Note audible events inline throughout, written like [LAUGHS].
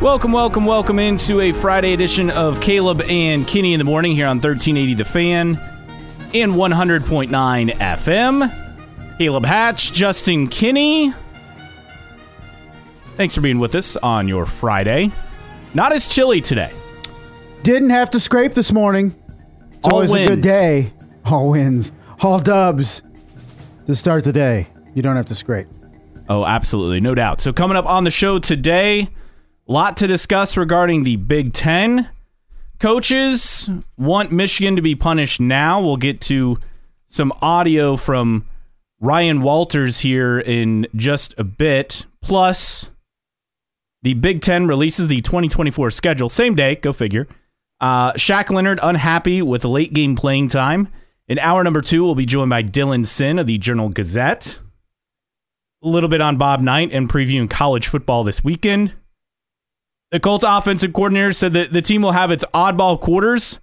Welcome, welcome, welcome into a Friday edition of Caleb and Kinney in the morning here on 1380 The Fan and 100.9 FM. Caleb Hatch, Justin Kinney. Thanks for being with us on your Friday. Not as chilly today. Didn't have to scrape this morning. It's All always a good day. All wins. All dubs. To start the day, you don't have to scrape. Oh, absolutely, no doubt. So, coming up on the show today, lot to discuss regarding the Big Ten. Coaches want Michigan to be punished now. We'll get to some audio from Ryan Walters here in just a bit. Plus, the Big Ten releases the 2024 schedule. Same day, go figure. Uh, Shaq Leonard unhappy with late game playing time. In hour number two, we'll be joined by Dylan Sinn of the Journal Gazette a little bit on Bob Knight and previewing college football this weekend. The Colts offensive coordinator said that the team will have its oddball quarters.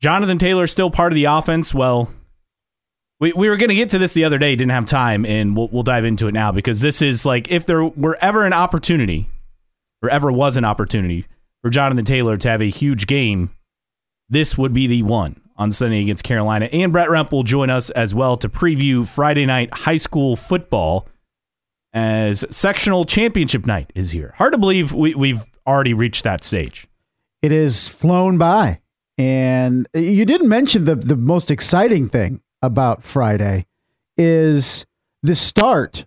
Jonathan Taylor is still part of the offense. Well, we, we were going to get to this the other day, didn't have time, and we'll, we'll dive into it now because this is like if there were ever an opportunity, or ever was an opportunity for Jonathan Taylor to have a huge game, this would be the one on Sunday against Carolina. And Brett Rump will join us as well to preview Friday night high school football as sectional championship night is here. Hard to believe we, we've already reached that stage. It has flown by. And you didn't mention the, the most exciting thing about Friday is the start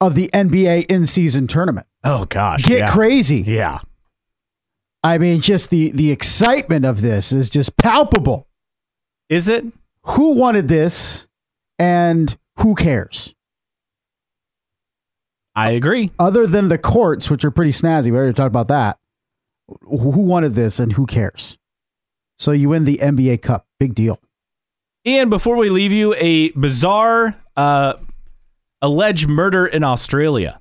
of the NBA in season tournament. Oh gosh, Get yeah. crazy. Yeah, I mean, just the, the excitement of this is just palpable. is it? Who wanted this and who cares? I agree. other than the courts, which are pretty snazzy, we already talked about that. Who wanted this and who cares? So you win the NBA Cup. Big deal. And before we leave you, a bizarre uh, alleged murder in Australia.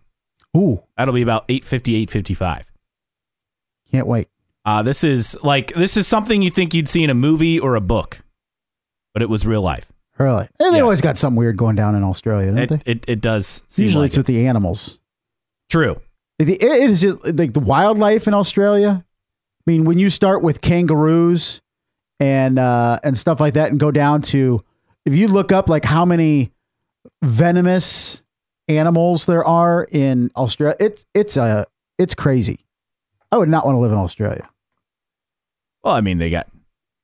Ooh, That'll be about 850, 855. can't wait. Uh, this is like this is something you think you'd see in a movie or a book, but it was real life. Really? And they Yes. always got something weird going down in Australia, don't It, they? it, it does Usually like it's it. with the animals. true. It, it is just like the wildlife in Australia. I mean, when you start with kangaroos and uh, and stuff like that, and go down to if you look up like how many venomous animals there are in Australia, it's it's a it's crazy. I would not want to live in Australia. Well, I mean, they got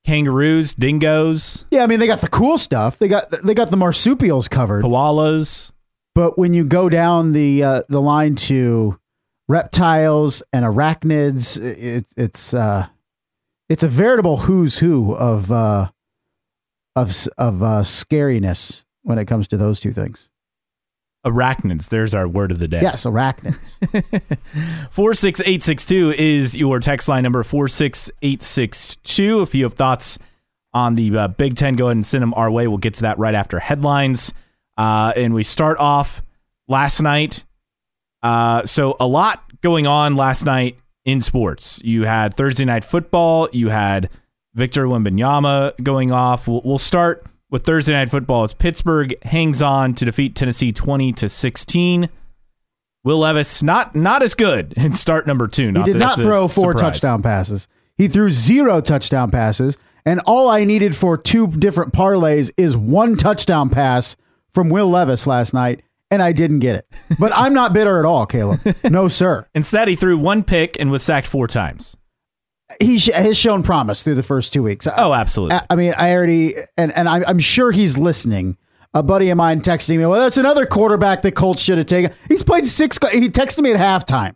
kangaroos, dingoes, Yeah, I mean they got the cool stuff. They got they got the marsupials covered. koalas. But when you go down the uh, the line to reptiles and arachnids, it's it's uh, it's a veritable who's who of uh, of s- of uh, scariness when it comes to those two things. Arachnids. There's our word of the day. Yes, arachnids. [LAUGHS] 46862 is your text line number 46862. If you have thoughts on the uh, Big Ten, go ahead and send them our way. We'll get to that right after headlines. Uh, and we start off last night. Uh, so, a lot going on last night in sports. You had Thursday night football, you had Victor Wembanyama going off. We'll, we'll start with Thursday night football as Pittsburgh hangs on to defeat Tennessee 20 to 16. Will Levis not not as good in start number two. he did not throw four surprise. touchdown passes. He threw zero touchdown passes, and all I needed for two different parlays is one touchdown pass from Will Levis last night, and I didn't get it. But I'm not bitter at all, Caleb. [LAUGHS] No, sir. Instead, he threw one pick and was sacked four times. He sh- has shown promise through the first two weeks. Oh, absolutely. I, I mean, I already, and, and I'm, I'm sure he's listening. A buddy of mine texting me, well, that's another quarterback the Colts should have taken. He's played six, he texted me at halftime.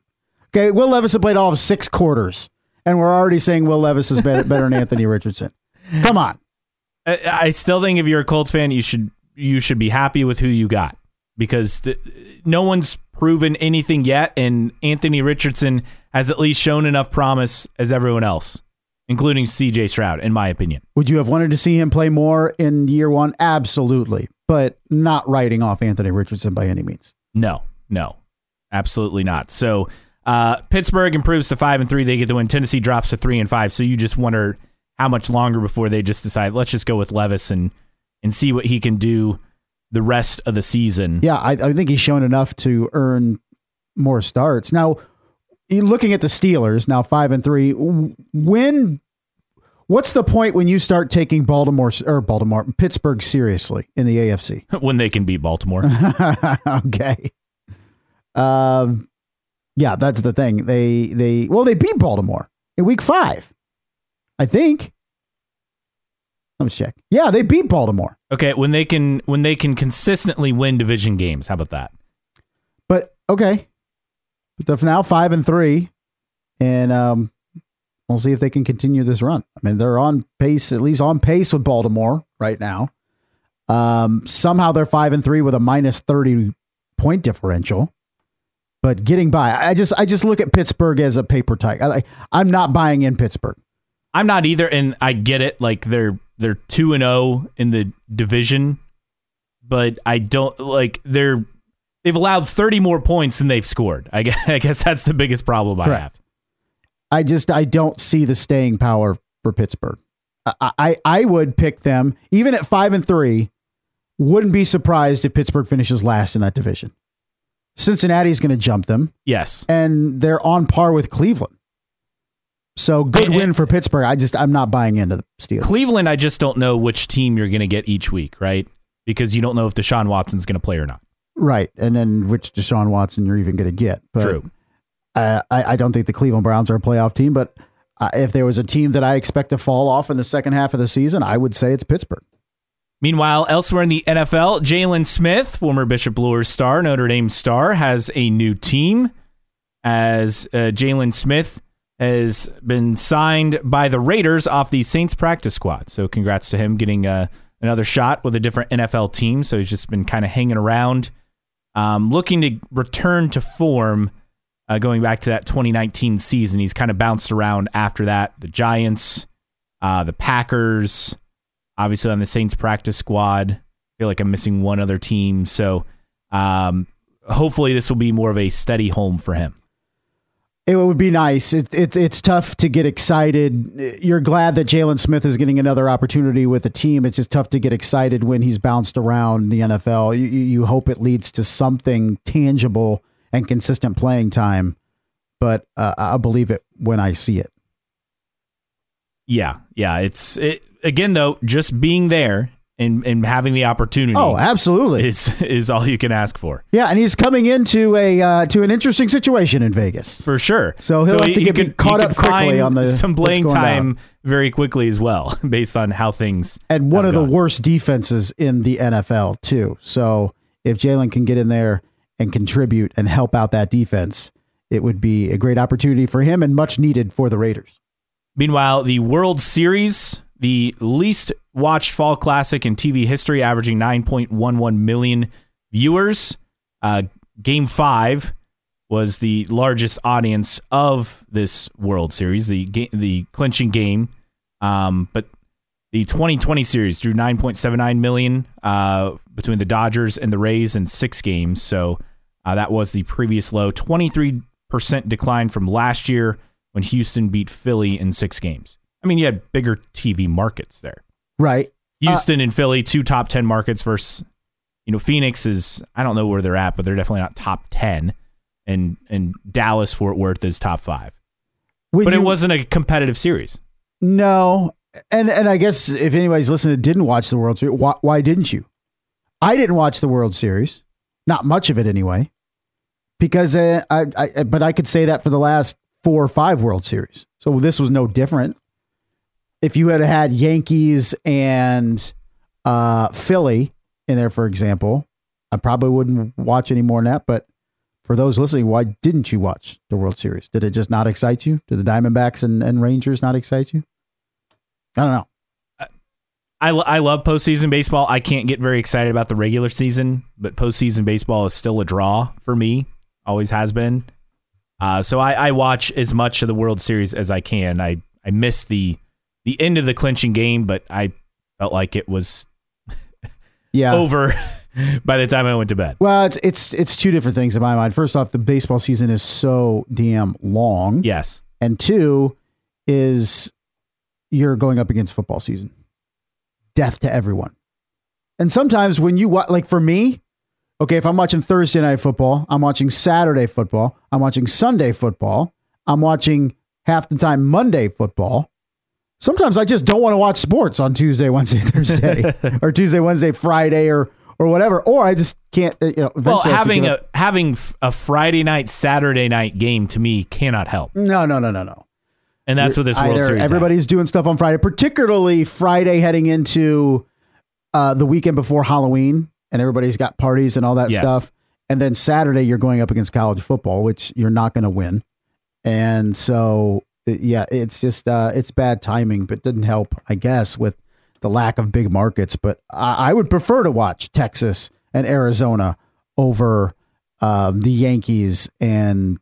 Okay. Will Levis had played all of six quarters, and we're already saying Will Levis is better, better than Anthony Richardson. Come on. I, I still think if you're a Colts fan, you should you should be happy with who you got because th- no one's proven anything yet, and Anthony Richardson has at least shown enough promise as everyone else, including C.J. Stroud, in my opinion. Would you have wanted to see him play more in year one? Absolutely. But not writing off Anthony Richardson by any means. No, no, absolutely not. So uh, Pittsburgh improves to five and three. They get the win. Tennessee drops to three and five. So you just wonder how much longer before they just decide let's just go with Levis and and see what he can do the rest of the season. Yeah, I, I think he's shown enough to earn more starts. Now, looking at the Steelers now five and three. When what's the point when you start taking Baltimore or Baltimore Pittsburgh seriously in the AFC? [LAUGHS] when they can beat Baltimore. [LAUGHS] okay. Um, yeah, that's the thing. They they well they beat Baltimore in week five, I think. Let me check. Yeah, they beat Baltimore. Okay, when they can when they can consistently win division games, how about that? But okay, they're now five and three, and um, we'll see if they can continue this run. I mean, they're on pace, at least on pace with Baltimore right now. Um, somehow they're five and three with a minus thirty point differential, but getting by. I just I just look at Pittsburgh as a paper tiger. I, I'm not buying in Pittsburgh. I'm not either, and I get it. Like they're they're two and zero in the division, but I don't like they're they've allowed 30 more points than they've scored. I guess, [LAUGHS] I guess that's the biggest problem I Correct. have. I just I don't see the staying power for Pittsburgh. I, I I would pick them even at five and three. Wouldn't be surprised if Pittsburgh finishes last in that division. Cincinnati's going to jump them, Yes. and they're on par with Cleveland. So good And- win for Pittsburgh. I just I'm not buying into the Steelers. Cleveland, I just don't know which team you're going to get each week, right? Because you don't know if Deshaun Watson's going to play or not. Right, and then which Deshaun Watson you're even going to get. But, True. I I don't think the Cleveland Browns are a playoff team, but if there was a team that I expect to fall off in the second half of the season, I would say it's Pittsburgh. Meanwhile, elsewhere in the NFL, Jalen Smith, former Bishop Luers star, Notre Dame star, has a new team. As uh, Jalen Smith has been signed by the Raiders off the Saints practice squad. So, congrats to him getting uh, another shot with a different NFL team. So, he's just been kind of hanging around, um, looking to return to form. Uh, going back to that 2019 season, he's kind of bounced around after that. The Giants, uh, the Packers, obviously on the Saints practice squad. I feel like I'm missing one other team. So um, hopefully this will be more of a steady home for him. It would be nice. It, it, it's tough to get excited. You're glad that Jalen Smith is getting another opportunity with the team. It's just tough to get excited when he's bounced around the NFL. You, you hope it leads to something tangible and consistent playing time, but uh, I'll believe it when I see it. Yeah, yeah. It's it, again though, just being there and, and having the opportunity Oh, absolutely. is [LAUGHS] is all you can ask for. Yeah, and he's coming into a uh, to an interesting situation in Vegas. For sure. So he'll have to get- be caught up quickly on the- some playing time very quickly as well, [LAUGHS] based on how things and one of the worst defenses in the NFL too. So if Jalen can get in there and contribute and help out that defense, it would be a great opportunity for him and much needed for the Raiders. Meanwhile, the World Series, the least watched fall classic in TV history, averaging 9.11 million viewers. Uh, game five was the largest audience of this World Series, the ga- the clinching game. Um, but the 2020 series drew 9.79 million uh, between the Dodgers and the Rays in six games. So uh, that was the previous low, 23% decline from last year when Houston beat Philly in six games. I mean, you had bigger TV markets there. Right. Houston and Philly, two top 10 markets versus, you know, Phoenix is, I don't know where they're at, but they're definitely not top 10. And, and Dallas, Fort Worth is top five. But it wasn't a competitive series. no, and and I guess if anybody's listening that didn't watch the World Series, why, why didn't you? I didn't watch the World Series, not much of it anyway, because uh, I, I but I could say that for the last four or five World Series. So this was no different. If you had had Yankees and uh, Philly in there, for example, I probably wouldn't watch any more than that. But for those listening, why didn't you watch the World Series? Did it just not excite you? Did the Diamondbacks and, and Rangers not excite you? I don't know. I, I love postseason baseball. I can't get very excited about the regular season, but postseason baseball is still a draw for me. Always has been. Uh, so I, I watch as much of the World Series as I can. I, I missed the the end of the clinching game, but I felt like it was Yeah. [LAUGHS] over [LAUGHS] by the time I went to bed. Well, it's it's it's two different things in my mind. First off, the baseball season is so damn long, Yes. and two is you're going up against football season. Death to everyone. And sometimes when you watch, like for me, okay, if I'm watching Thursday night football, I'm watching Saturday football, I'm watching Sunday football, I'm watching half the time Monday football. Sometimes I just don't want to watch sports on Tuesday, Wednesday, [LAUGHS] Thursday, [LAUGHS] or Tuesday, Wednesday, Friday, or or whatever. Or I just can't. uh, You know, Well, eventually I have to having a having a Friday night, Saturday night game to me cannot help, no, no, no, no, no. and that's what this World Either Series. everybody's doing stuff on Friday, particularly Friday heading into uh, the weekend before Halloween, and everybody's got parties and all that Yes. stuff. And then Saturday, you're going up against college football, which you're not going to win. And so, yeah, it's just uh, it's bad timing, but didn't help, I guess, with the lack of big markets. But I, I would prefer to watch Texas and Arizona over um, the Yankees and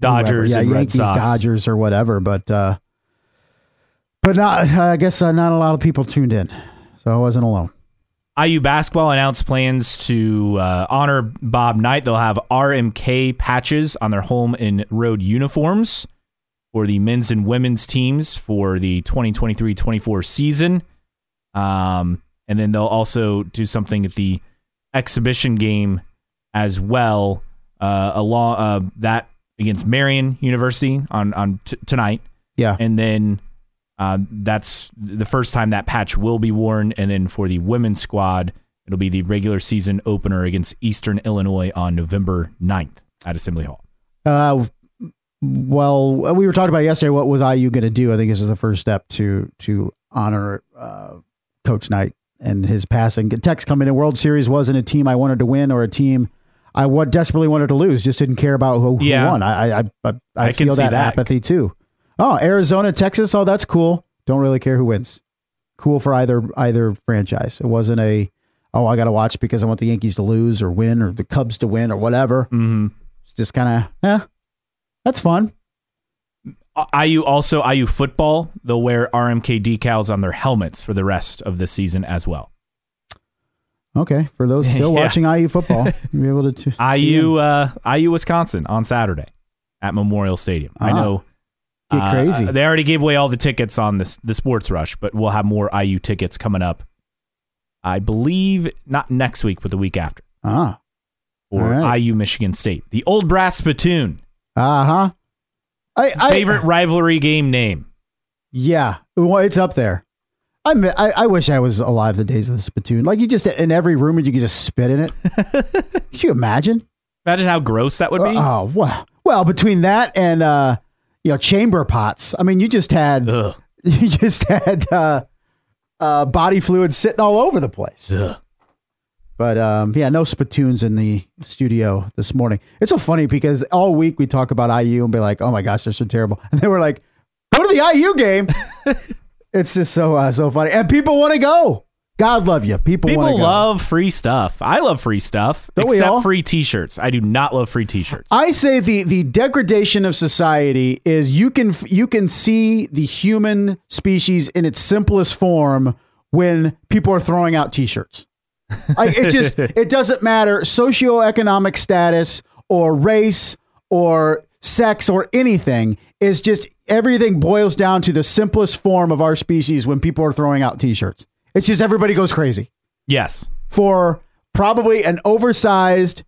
Dodgers whoever. and yeah, Red Yankees. Dodgers, or whatever. But uh, but not. I guess uh, not a lot of people tuned in, so I wasn't alone. IU basketball announced plans to uh, honor Bob Knight. They'll have RMK patches on their home and road uniforms for the men's and women's teams for the 2023-24 season. Um, and then they'll also do something at the exhibition game as well, uh, along uh, that against Marian University on on t- tonight Yeah, and then uh, that's the first time that patch will be worn. And then for the women's squad, it'll be the regular season opener against Eastern Illinois on November 9th at Assembly Hall. Uh, well, we were talking about yesterday. What was IU going to do? I think this is the first step to to honor uh, Coach Knight and his passing. Text coming in World Series wasn't a team I wanted to win or a team I desperately wanted to lose. Just didn't care about who, who Yeah. won. I I I, I, I feel that, that. apathy too. Oh, Arizona, Texas. Oh, that's cool. Don't really care who wins. Cool for either either franchise. It wasn't a oh I got to watch because I want the Yankees to lose or win or the Cubs to win or whatever. Mm-hmm. It's just kind of yeah, that's fun. IU also IU football. They'll wear RMK decals on their helmets for the rest of the season as well. Okay, for those [LAUGHS] still Yeah. watching IU football, [LAUGHS] you'll be able to. see IU uh, IU Wisconsin on Saturday at Memorial Stadium. I Ah. know. Get uh, crazy. they already gave away all the tickets on this the Sports Rush, but we'll have more IU tickets coming up. I believe not next week, but the week after ah, for All right. IU Michigan State. The Old Brass Spittoon. Uh huh. I, I Favorite rivalry game name. Yeah, well, it's up there. I, I I wish I was alive the days of the spittoon. Like you just in every room and you could just spit in it. [LAUGHS] Could you imagine? Imagine how gross that would be. Oh wow. Well, between that and uh, you know, chamber pots. I mean, you just had Ugh. [LAUGHS] you just had uh, uh, body fluid sitting all over the place. Ugh. But um, yeah, no spittoons in the studio this morning. It's so funny because all week we talk about IU and be like, "Oh my gosh, they're so terrible," [LAUGHS] and then we're like, "Go to the IU game." [LAUGHS] it's just so uh, so funny, and people want to go. God love you. People, People go. love free stuff. I love free stuff, Don't except free T-shirts. I do not love free T-shirts. I say the the degradation of society is you can you can see the human species in its simplest form when people are throwing out t-shirts. I, it just [LAUGHS] it doesn't matter socioeconomic status or race or sex or anything. Is just everything boils down to the simplest form of our species when people are throwing out t-shirts. It's just everybody goes crazy. Yes, for probably an oversized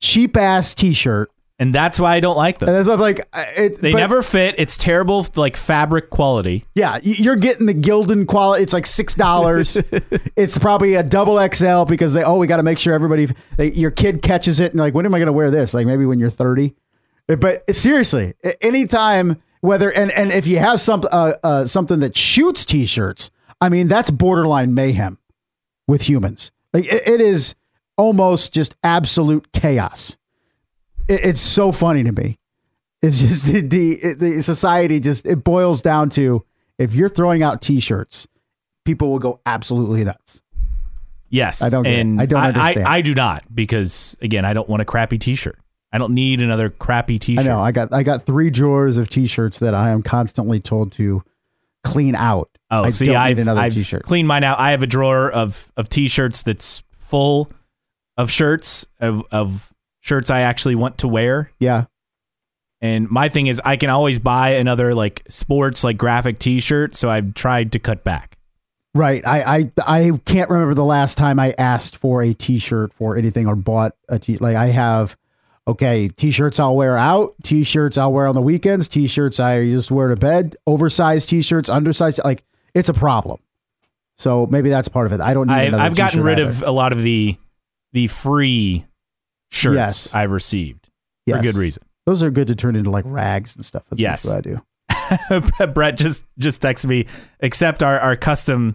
cheap ass t-shirt and that's why I don't like them. and it's like uh, it, They but, never fit. It's terrible, like fabric quality. Yeah, you're getting the Gildan quality. It's like six dollars. [LAUGHS] it's probably a double XL because they oh we got to make sure everybody they, your kid catches it and like when am I going to wear this? Like maybe when you're 30. But seriously, anytime whether and and if you have some uh, uh, something that shoots t-shirts, I mean that's borderline mayhem with humans. Like it, it is almost just absolute chaos. It, it's so funny to me. It's just [LAUGHS] the, the the society just it boils down to if you're throwing out t-shirts, people will go absolutely nuts. Yes, I don't and I don't understand. I, do not because again, I don't want a crappy T-shirt. I don't need another crappy T-shirt. I know I got I got three drawers of t-shirts that I am constantly told to clean out. Oh, I see, I've, another I've t-shirt. cleaned mine out. I have a drawer of of T-shirts that's full of shirts of of shirts I actually want to wear. Yeah, And my thing is, I can always buy another like sports like graphic T-shirt. So I've tried to cut back. right. I I I can't remember the last time I asked for a t-shirt for anything or bought a t. Like I have okay, t-shirts I'll wear out, t-shirts I'll wear on the weekends, t-shirts I just wear to bed, oversized t-shirts, undersized, like it's a problem. So maybe that's part of it. I don't need I, another I've gotten rid either. of a lot of the the free shirts Yes. I've received for good reason. Those are good to turn into like rags and stuff. That's Yes. what I do. [LAUGHS] Brett just just texted me, accept our, our custom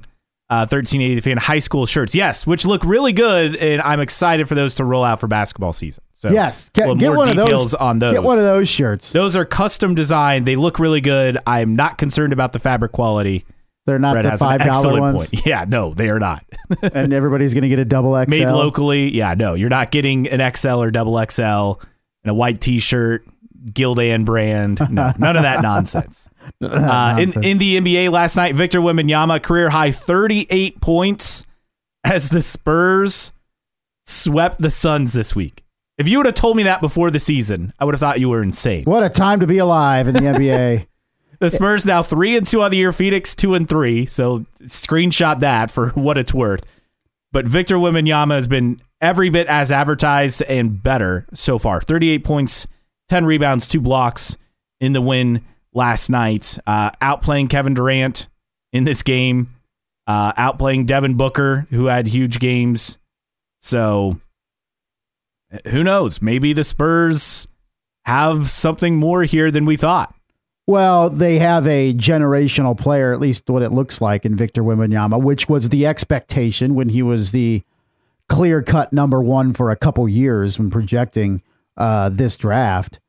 uh, 1380 Fan high school shirts. Yes, which look really good, and I'm excited for those to roll out for basketball season. So Yes, get, well, get more one of details those. on those. Get one of those shirts. Those are custom designed. They look really good. I'm not concerned about the fabric quality. They're not Brett the five dollar ones, point. [LAUGHS] Yeah, no, they are not. [LAUGHS] and everybody's going to get a double XL. Made locally. Yeah, no, you're not getting an XL or double XL and a white T-shirt, Gildan brand. No, [LAUGHS] none of that nonsense. Uh, in, Nonsense. in the NBA last night, Victor Wembanyama career high 38 points as the Spurs swept the Suns this week. If you would have told me that before the season, I would have thought you were insane. What a time to be alive in the NBA. The Spurs now three and two on the year. Phoenix two and three. So screenshot that for [LAUGHS] what it's worth. But Victor Wembanyama has been every bit as advertised and better so far. Thirty-eight points, ten rebounds, two blocks in the win last night. Uh, outplaying Kevin Durant in this game. Uh, outplaying Devin Booker, who had huge games. So who knows? Maybe the Spurs have something more here than we thought. Well, they have a generational player, at least what it looks like in Victor Wembanyama, which was the expectation when he was the clear cut number one for a couple years when projecting uh, this draft.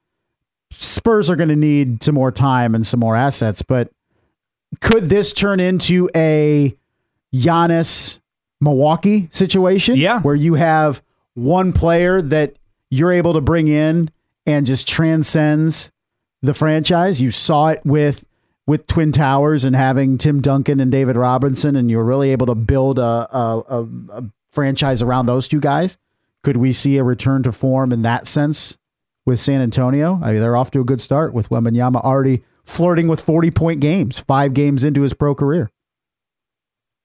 Spurs are going to need some more time and some more assets, but could this turn into a Giannis Milwaukee situation? Yeah. Where you have one player that you're able to bring in and just transcends the franchise. You saw it with with Twin Towers and having Tim Duncan and David Robinson, and you were really able to build a, a, a, a franchise around those two guys. Could we see a return to form in that sense with San Antonio? I mean, they're off to a good start with Wembanyama already flirting with 40 point games, five games into his pro career.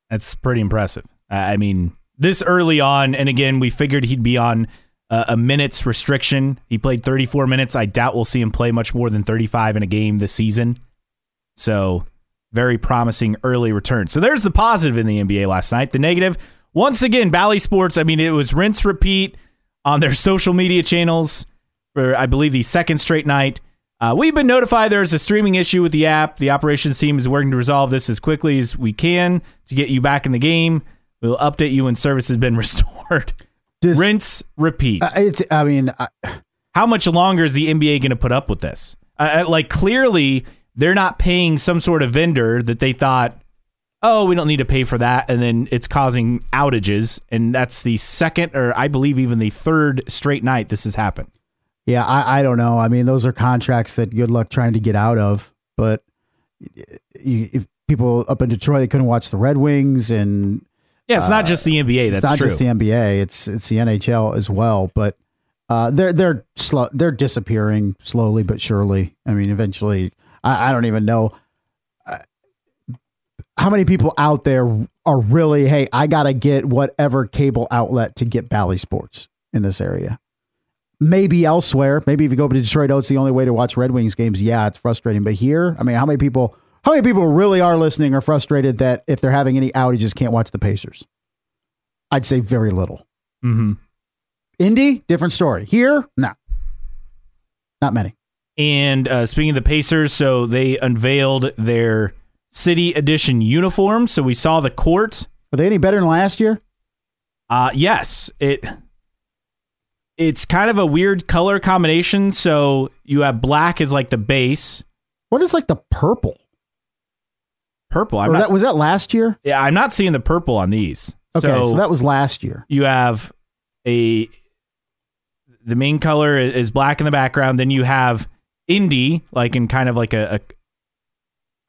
That's pretty impressive. I I mean, this early on, and again, we figured he'd be on a, a minutes restriction. He played 34 minutes. I doubt we'll see him play much more than 35 in a game this season. So, very promising early return. So, there's the positive in the NBA last night. The negative, once again, Bally Sports. I mean, it was rinse repeat on their social media channels for, I believe, the second straight night. Uh, we've been notified there's a streaming issue with the app. The operations team is working to resolve this as quickly as we can to get you back in the game. We'll update you when service has been [LAUGHS] restored. Rinse, repeat. Uh, it's, I mean, I, How much longer is the NBA going to put up with this? Uh, uh, like, clearly, they're not paying some sort of vendor that they thought, oh, we don't need to pay for that. And then it's causing outages. And that's the second, or I believe even the third straight night this has happened. Yeah, I, I don't know. I mean, those are contracts that good luck trying to get out of. But you, if people up in Detroit they couldn't watch the Red Wings, and Yeah, it's not just the NBA. That's it's not true. just the NBA; it's it's the NHL as well. But uh, they're they're slow, they're disappearing slowly but surely. I mean, eventually, I, I don't even know uh, how many people out there are really. Hey, I gotta get whatever cable outlet to get Bally Sports in this area. Maybe elsewhere. Maybe if you go to Detroit, oh, it's the only way to watch Red Wings games. Yeah, it's frustrating. But here, I mean, how many people? How many people really are listening are frustrated that if they're having any outages, can't watch the Pacers? I'd say very little. Mm-hmm. Indy, different story. Here, no, not many. And uh, speaking of the Pacers, so they unveiled their City Edition uniforms. So we saw the court. Are they any better than last year? Uh, yes, it. It's kind of a weird color combination. So you have black as like the base, What is like the purple? Purple. I'm not. that was that last year? yeah, I'm not seeing the purple on these. Okay, so, that was last year. you have a the main color is black in the background then you have indie like in kind of like a, a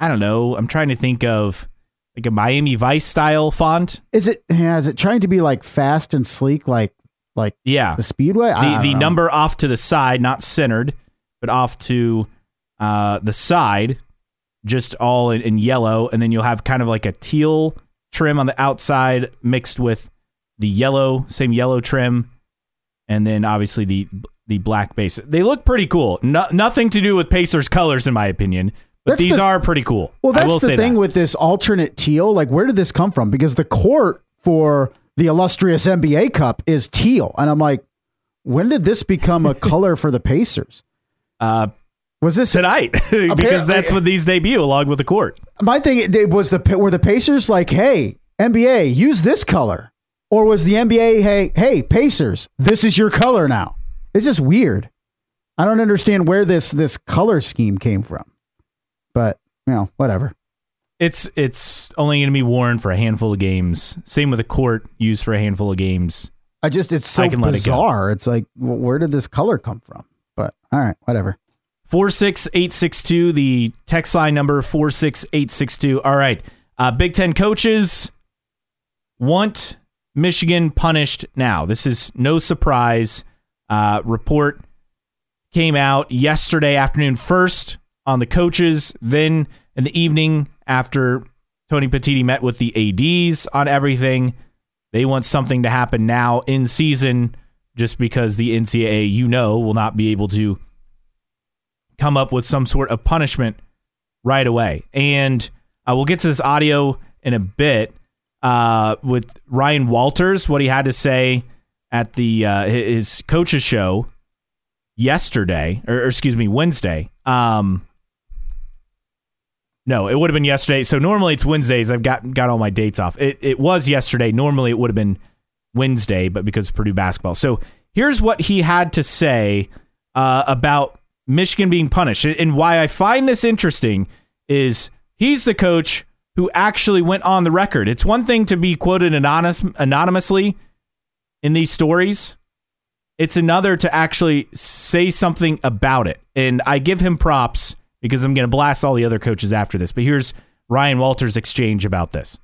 i don't know i'm trying to think of like a miami vice style font Is it? Yeah, is it trying to be like fast and sleek, like like yeah the Speedway? I the, the know. number off to the side not centered but off to uh the side just all in, in yellow and then you'll have kind of like a teal trim on the outside mixed with the yellow same yellow trim and then obviously the the black base. They look pretty cool. No, nothing to do with Pacers colors, in my opinion. But That's these the- are pretty cool. Well, that's the thing that. with this alternate teal. Like, where did this come from? Because the court for the illustrious NBA Cup is teal, and I'm like, when did this become a [LAUGHS] color for the Pacers? uh, Was this tonight [LAUGHS] because that's when these debut along with the court. my thing? It was the were the Pacers like, hey, NBA, use this color, or was the NBA, hey, hey, Pacers, this is your color now? It's just weird. I don't understand where this this color scheme came from, but you know, whatever. It's it's only going to be worn for a handful of games. Same with the court used for a handful of games. I just it's so I can let it bizarre. it's like, where did this color come from? But all right, whatever. 46862, the text line number 46862. All right. Uh, Big Ten coaches want Michigan punished now. This is no surprise. Uh, report came out yesterday afternoon, first on the coaches, then in the evening after Tony Petitti met with the ADs on everything. They want something to happen now in season just because the NCAA, you know, will not be able to come up with some sort of punishment right away. And uh, we'll get to this audio in a bit uh, with Ryan Walters, what he had to say at the uh, his coach's show yesterday, or, or excuse me, Wednesday. Um, no, it would have been yesterday. So normally it's Wednesdays. I've got got all my dates off. It it was yesterday. Normally it would have been Wednesday, but because of Purdue basketball. So here's what he had to say uh, about Michigan being punished, and- why I find this interesting is he's the coach who actually went on the record. It's one thing to be quoted anonymous, anonymously in these stories. It's another to actually say something about it. And I give him props because I'm going to blast all the other coaches after this. But here's Ryan Walters' exchange about this.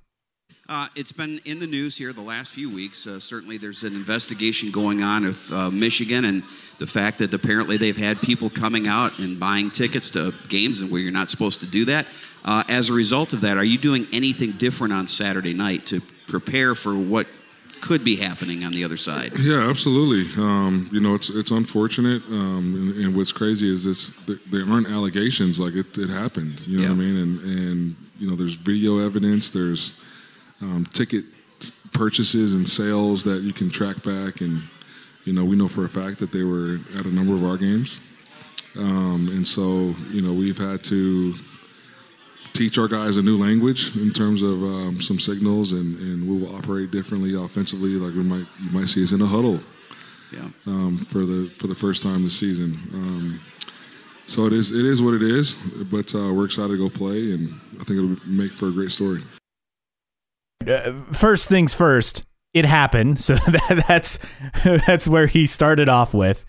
Uh, it's been in the news here the last few weeks. Uh, certainly, there's an investigation going on with uh, Michigan and the fact that apparently they've had people coming out and buying tickets to games and where you're not supposed to do that. Uh, as a result of that, are you doing anything different on Saturday night to prepare for what could be happening on the other side? Yeah, absolutely. Um, you know, it's it's unfortunate, um, and, and what's crazy is it's there aren't allegations like it, it happened. You know what I mean? And and you know, there's video evidence. There's um, ticket purchases and sales that you can track back, and you know, we know for a fact that they were at a number of our games, um, and so you know, we've had to teach our guys a new language in terms of um, some signals, and, and we will operate differently offensively. Like we might, you might see us in a huddle Yeah. um, for the for the first time this season. Um, so it is it is what it is, but uh, we're excited to go play, and I think it'll make for a great story. Uh, first things first, it happened. So [LAUGHS] that, that's that's where he started off with.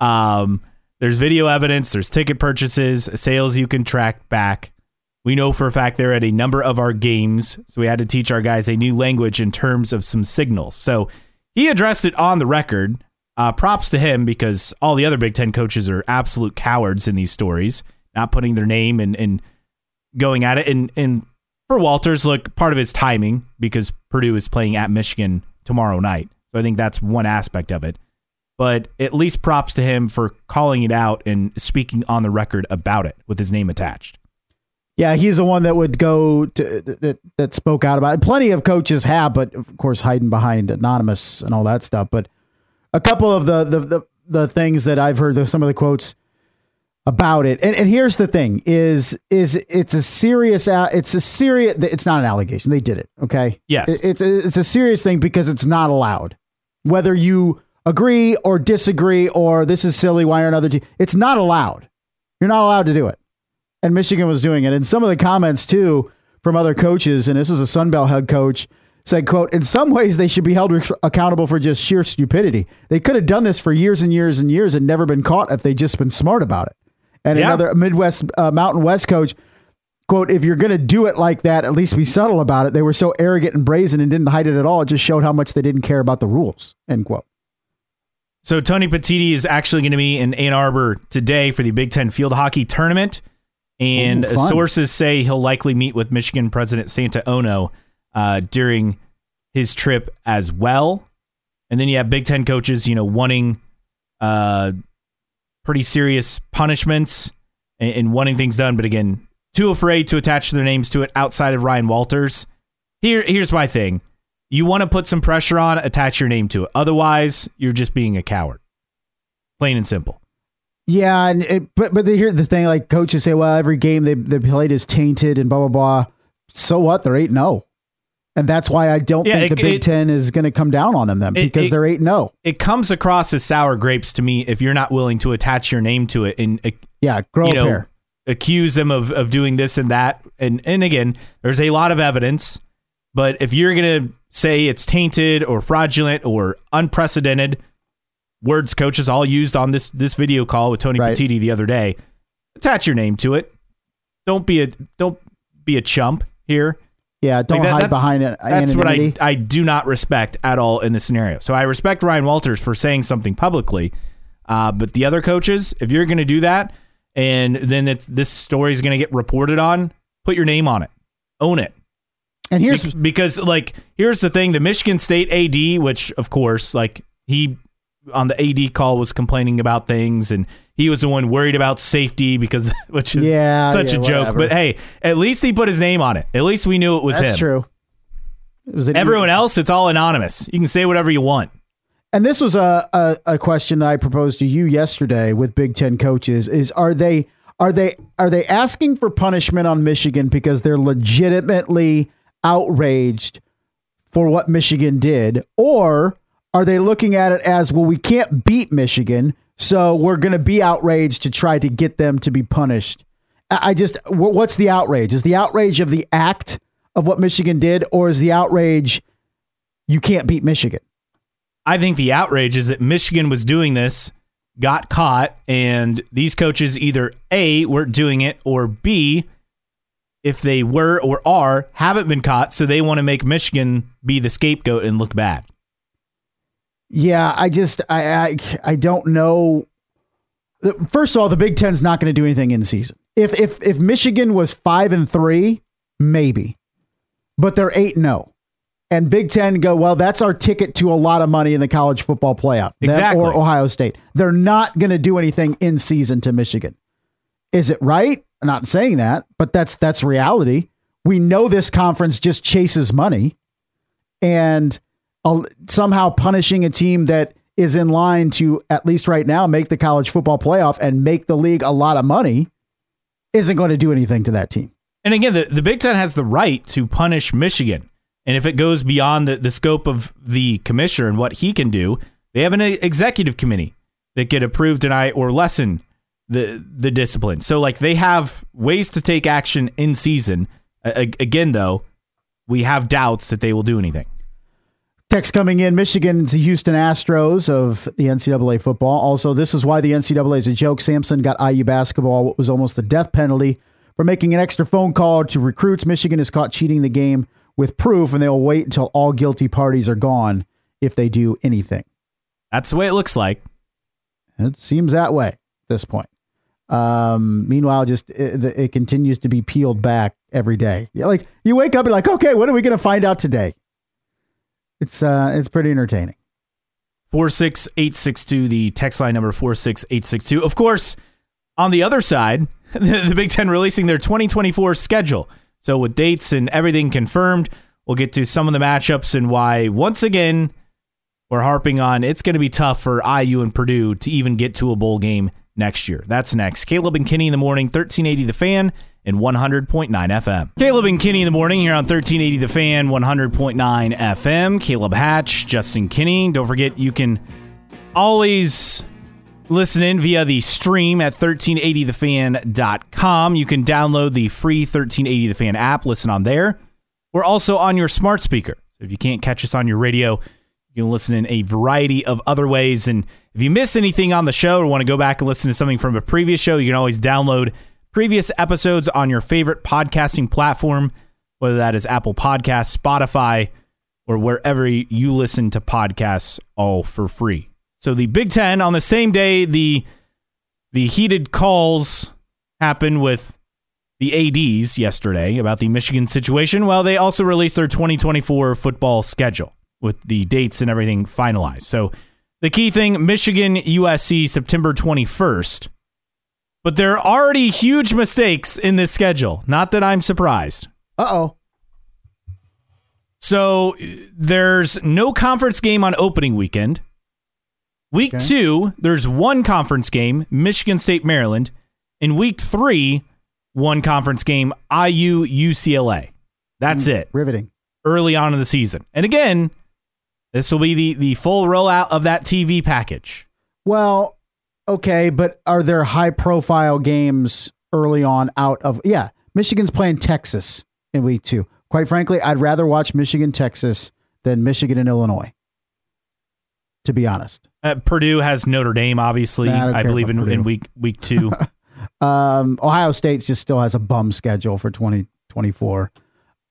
Um, there's video evidence, there's ticket purchases, sales you can track back. We know for a fact they're at a number of our games, so we had to teach our guys a new language in terms of some signals. So he addressed it on the record. Uh, props to him because all the other Big Ten coaches are absolute cowards in these stories, not putting their name and, and going at it. And, and for Walters, look, part of his timing because Purdue is playing at Michigan tomorrow night. So I think that's one aspect of it. But at least props to him for calling it out and speaking on the record about it with his name attached. Yeah, he's the one that would go to that, that spoke out about it. Plenty of coaches have, but of course hiding behind anonymous and all that stuff. But a couple of the the the, the things that I've heard, some of the quotes about it, and, and here's the thing: is is it's a serious it's a serious it's not an allegation. They did it, okay? Yes. It- it's a, it's a serious thing because it's not allowed. Whether you agree or disagree or this is silly, why aren't other teams? It's not allowed. You're not allowed to do it and Michigan was doing it. And some of the comments too from other coaches, and this was a Sunbelt head coach, said, "quote In some ways, they should be held re- accountable for just sheer stupidity. They could have done this for years and years and years and never been caught if they'd just been smart about it." And Yeah. another Midwest uh, Mountain West coach. Quote, if you're going to do it like that, at least be subtle about it. They were so arrogant and brazen and didn't hide it at all. It just showed how much they didn't care about the rules. End quote. So Tony Petitti is actually going to be in Ann Arbor today for the Big Ten field hockey tournament, and Ooh, sources say he'll likely meet with Michigan President Santa Ono uh, during his trip as well. And then you have Big Ten coaches, you know, wanting uh, pretty serious punishments and, and wanting things done, but again, too afraid to attach their names to it outside of Ryan Walters. Here, here's my thing: you want to put some pressure on, attach your name to it. Otherwise, you're just being a coward. Plain and simple. Yeah, and it, but but here's the thing: like coaches say, well, every game they they played is tainted and blah blah blah. So what? They're zero, and that's why I don't Yeah, think it- the Big it- Ten is going to come down on them then because it- they're eight oh. zero. It comes across as sour grapes to me if you're not willing to attach your name to it and uh, Yeah, grow you know pair. accuse them of of doing this and that. And and again, there's a lot of evidence, but if you're gonna say it's tainted or fraudulent or unprecedented, words coaches all used on this this video call with Tony Right. Petitti the other day, attach your name to it. Don't be a don't be a chump here. Yeah, don't Like that- hide behind it. That's what I. I do not respect at all in this scenario. So I respect Ryan Walters for saying something publicly, uh, but the other coaches, if you're going to do that, and then it, this story is going to get reported on, put your name on it, own it. And here's Be- because like here's the thing: the Michigan State AD, which of course, like he on the AD call was complaining about things, and he was the one worried about safety because, [LAUGHS] which is Yeah, such yeah, a joke. whatever. But hey, at least he put his name on it. At least we knew it was that's him. true. It was Everyone else, it's all anonymous. You can say whatever you want. And this was a, a, a question I proposed to you yesterday with Big Ten coaches: is are they are they are they asking for punishment on Michigan because they're legitimately outraged for what Michigan did, or are they looking at it as well? We can't beat Michigan, so we're going to be outraged to try to get them to be punished. I just what's the outrage? Is the outrage of the act of what Michigan did, or is the outrage you can't beat Michigan? I think the outrage is that Michigan was doing this, got caught, and these coaches either A, weren't doing it, or B, if they were or are, haven't been caught, so they want to make Michigan be the scapegoat and look bad. Yeah, I just I I, I don't know. First of all, the Big Ten's not going to do anything in season. If if if Michigan was five and three, maybe, but they're eight and zero, and Big Ten go well. That's our ticket to a lot of money in the college football playoff. Them Exactly. or Ohio State. They're not going to do anything in season to Michigan. Is it right? I'm not saying that, but that's that's reality. We know this conference just chases money, and somehow punishing a team that is in line to at least right now make the college football playoff and make the league a lot of money isn't going to do anything to that team. And again, the, the Big Ten has the right to punish Michigan. And if it goes beyond the, the scope of the commissioner and what he can do, they have an executive committee that could approve, deny, or lessen the the discipline. So like they have ways to take action in season. A- again, though, we have doubts that they will do anything. Text coming in Michigan's the Houston Astros of the NCAA football. Also, this is why the NCAA is a joke. Sampson got IU basketball, what was almost the death penalty for making an extra phone call to recruits. Michigan is caught cheating the game with proof, and they will wait until all guilty parties are gone if they do anything. That's the way it looks like. It seems that way at this point. Um, meanwhile, just it, it continues to be peeled back every day. Like you wake up and like, okay, what are we going to find out today? It's uh, it's pretty entertaining. 46862, the text line number 46862. Of course, on the other side, [LAUGHS] the Big Ten releasing their 2024 schedule. So, with dates and everything confirmed, we'll get to some of the matchups and why, once again, we're harping on it's going to be tough for IU and Purdue to even get to a bowl game next year. That's next. Caleb and Kinney in the morning, 1380 The Fan and 100.9 FM. Caleb and Kinney in the morning here on 1380 The Fan, 100.9 FM. Caleb Hatch, Justin Kinney. Don't forget you can always listen in via the stream at 1380thefan.com. You can download the free 1380 The Fan app, listen on there. We're also on your smart speaker. So if you can't catch us on your radio, you can listen in a variety of other ways. And if you miss anything on the show or want to go back and listen to something from a previous show, you can always download previous episodes on your favorite podcasting platform, whether that is Apple Podcasts, Spotify, or wherever you listen to podcasts, all for free. So the Big Ten on the same day the the heated calls happened with the ADs yesterday about the Michigan situation. Well, they also released their 2024 football schedule with the dates and everything finalized. So The key thing Michigan USC September 21st. But there are already huge mistakes in this schedule. Not that I'm surprised. Uh oh. So there's no conference game on opening weekend. Week Okay. two, there's one conference game, Michigan State, Maryland. In week three, one conference game, IU UCLA. That's it. Riveting. Early on in the season. And again, this will be the, the full rollout of that TV package. Well, okay, but are there high profile games early on out of yeah, Michigan's playing Texas in week 2. Quite frankly, I'd rather watch Michigan Texas than Michigan and Illinois. To be honest. Uh, Purdue has Notre Dame, obviously. Nah, I I believe in, in week week two. [LAUGHS] Um, Ohio State just still has a bum schedule for 2024.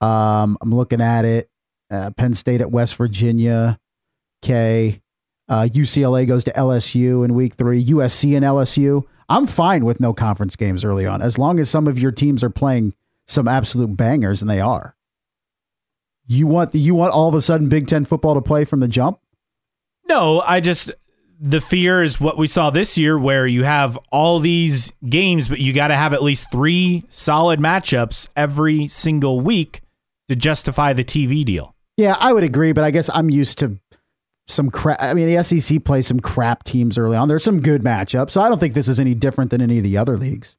Um, I'm looking at it. Uh, Penn State at West Virginia. Okay. Uh, UCLA goes to LSU in week three. USC and LSU. I'm fine with no conference games early on, as long as some of your teams are playing some absolute bangers, and they are. You want the, you want all of a sudden Big Ten football to play from the jump? No, I just the fear is what we saw this year where you have all these games but you got to have at least 3 solid matchups every single week to justify the TV deal. Yeah, I would agree, but I guess I'm used to some crap. I mean, the SEC plays some crap teams early on. There's some good matchups, so I don't think this is any different than any of the other leagues.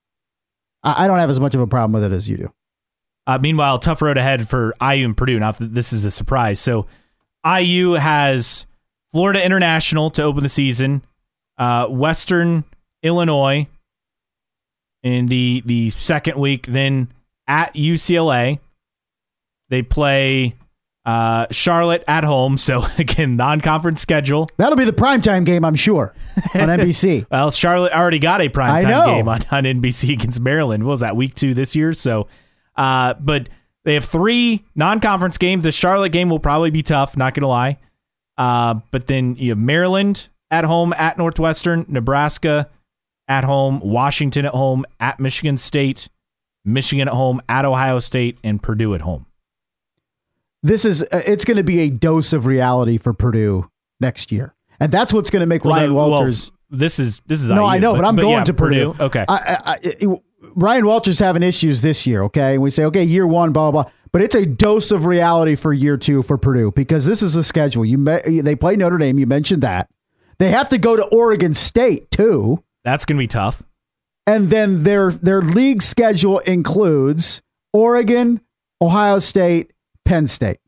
I, I don't have as much of a problem with it as you do. Uh, meanwhile, tough road ahead for IU and Purdue. Not that this is a surprise. So, IU has Florida International to open the season, uh, Western Illinois in the the second week, then at UCLA. They play uh, Charlotte at home. So [LAUGHS] again, non-conference schedule. That'll be the primetime game, I'm sure, on NBC. [LAUGHS] Well, Charlotte already got a primetime game on, on NBC against Maryland. What was that week two this year? So, uh, but they have three non-conference games. The Charlotte game will probably be tough. Not gonna lie. Uh, but then you have Maryland at home at Northwestern, Nebraska at home, Washington at home, at Michigan State, Michigan at home, at Ohio State, and Purdue at home. This is uh, it's going to be a dose of reality for Purdue next year, and that's what's going to make Ryan Well, Walters. this is this is no, IU, I know, but, I'm going yeah, to Purdue. Okay, I, I, it- Ryan Walters having issues this year. Okay, and we say okay, year one, blah blah blah. But it's a dose of reality for year two for Purdue because this is the schedule. You me- they play Notre Dame. You mentioned that they have to go to Oregon State too, that's gonna be tough. and then their their league schedule includes Oregon, Ohio State, Penn State.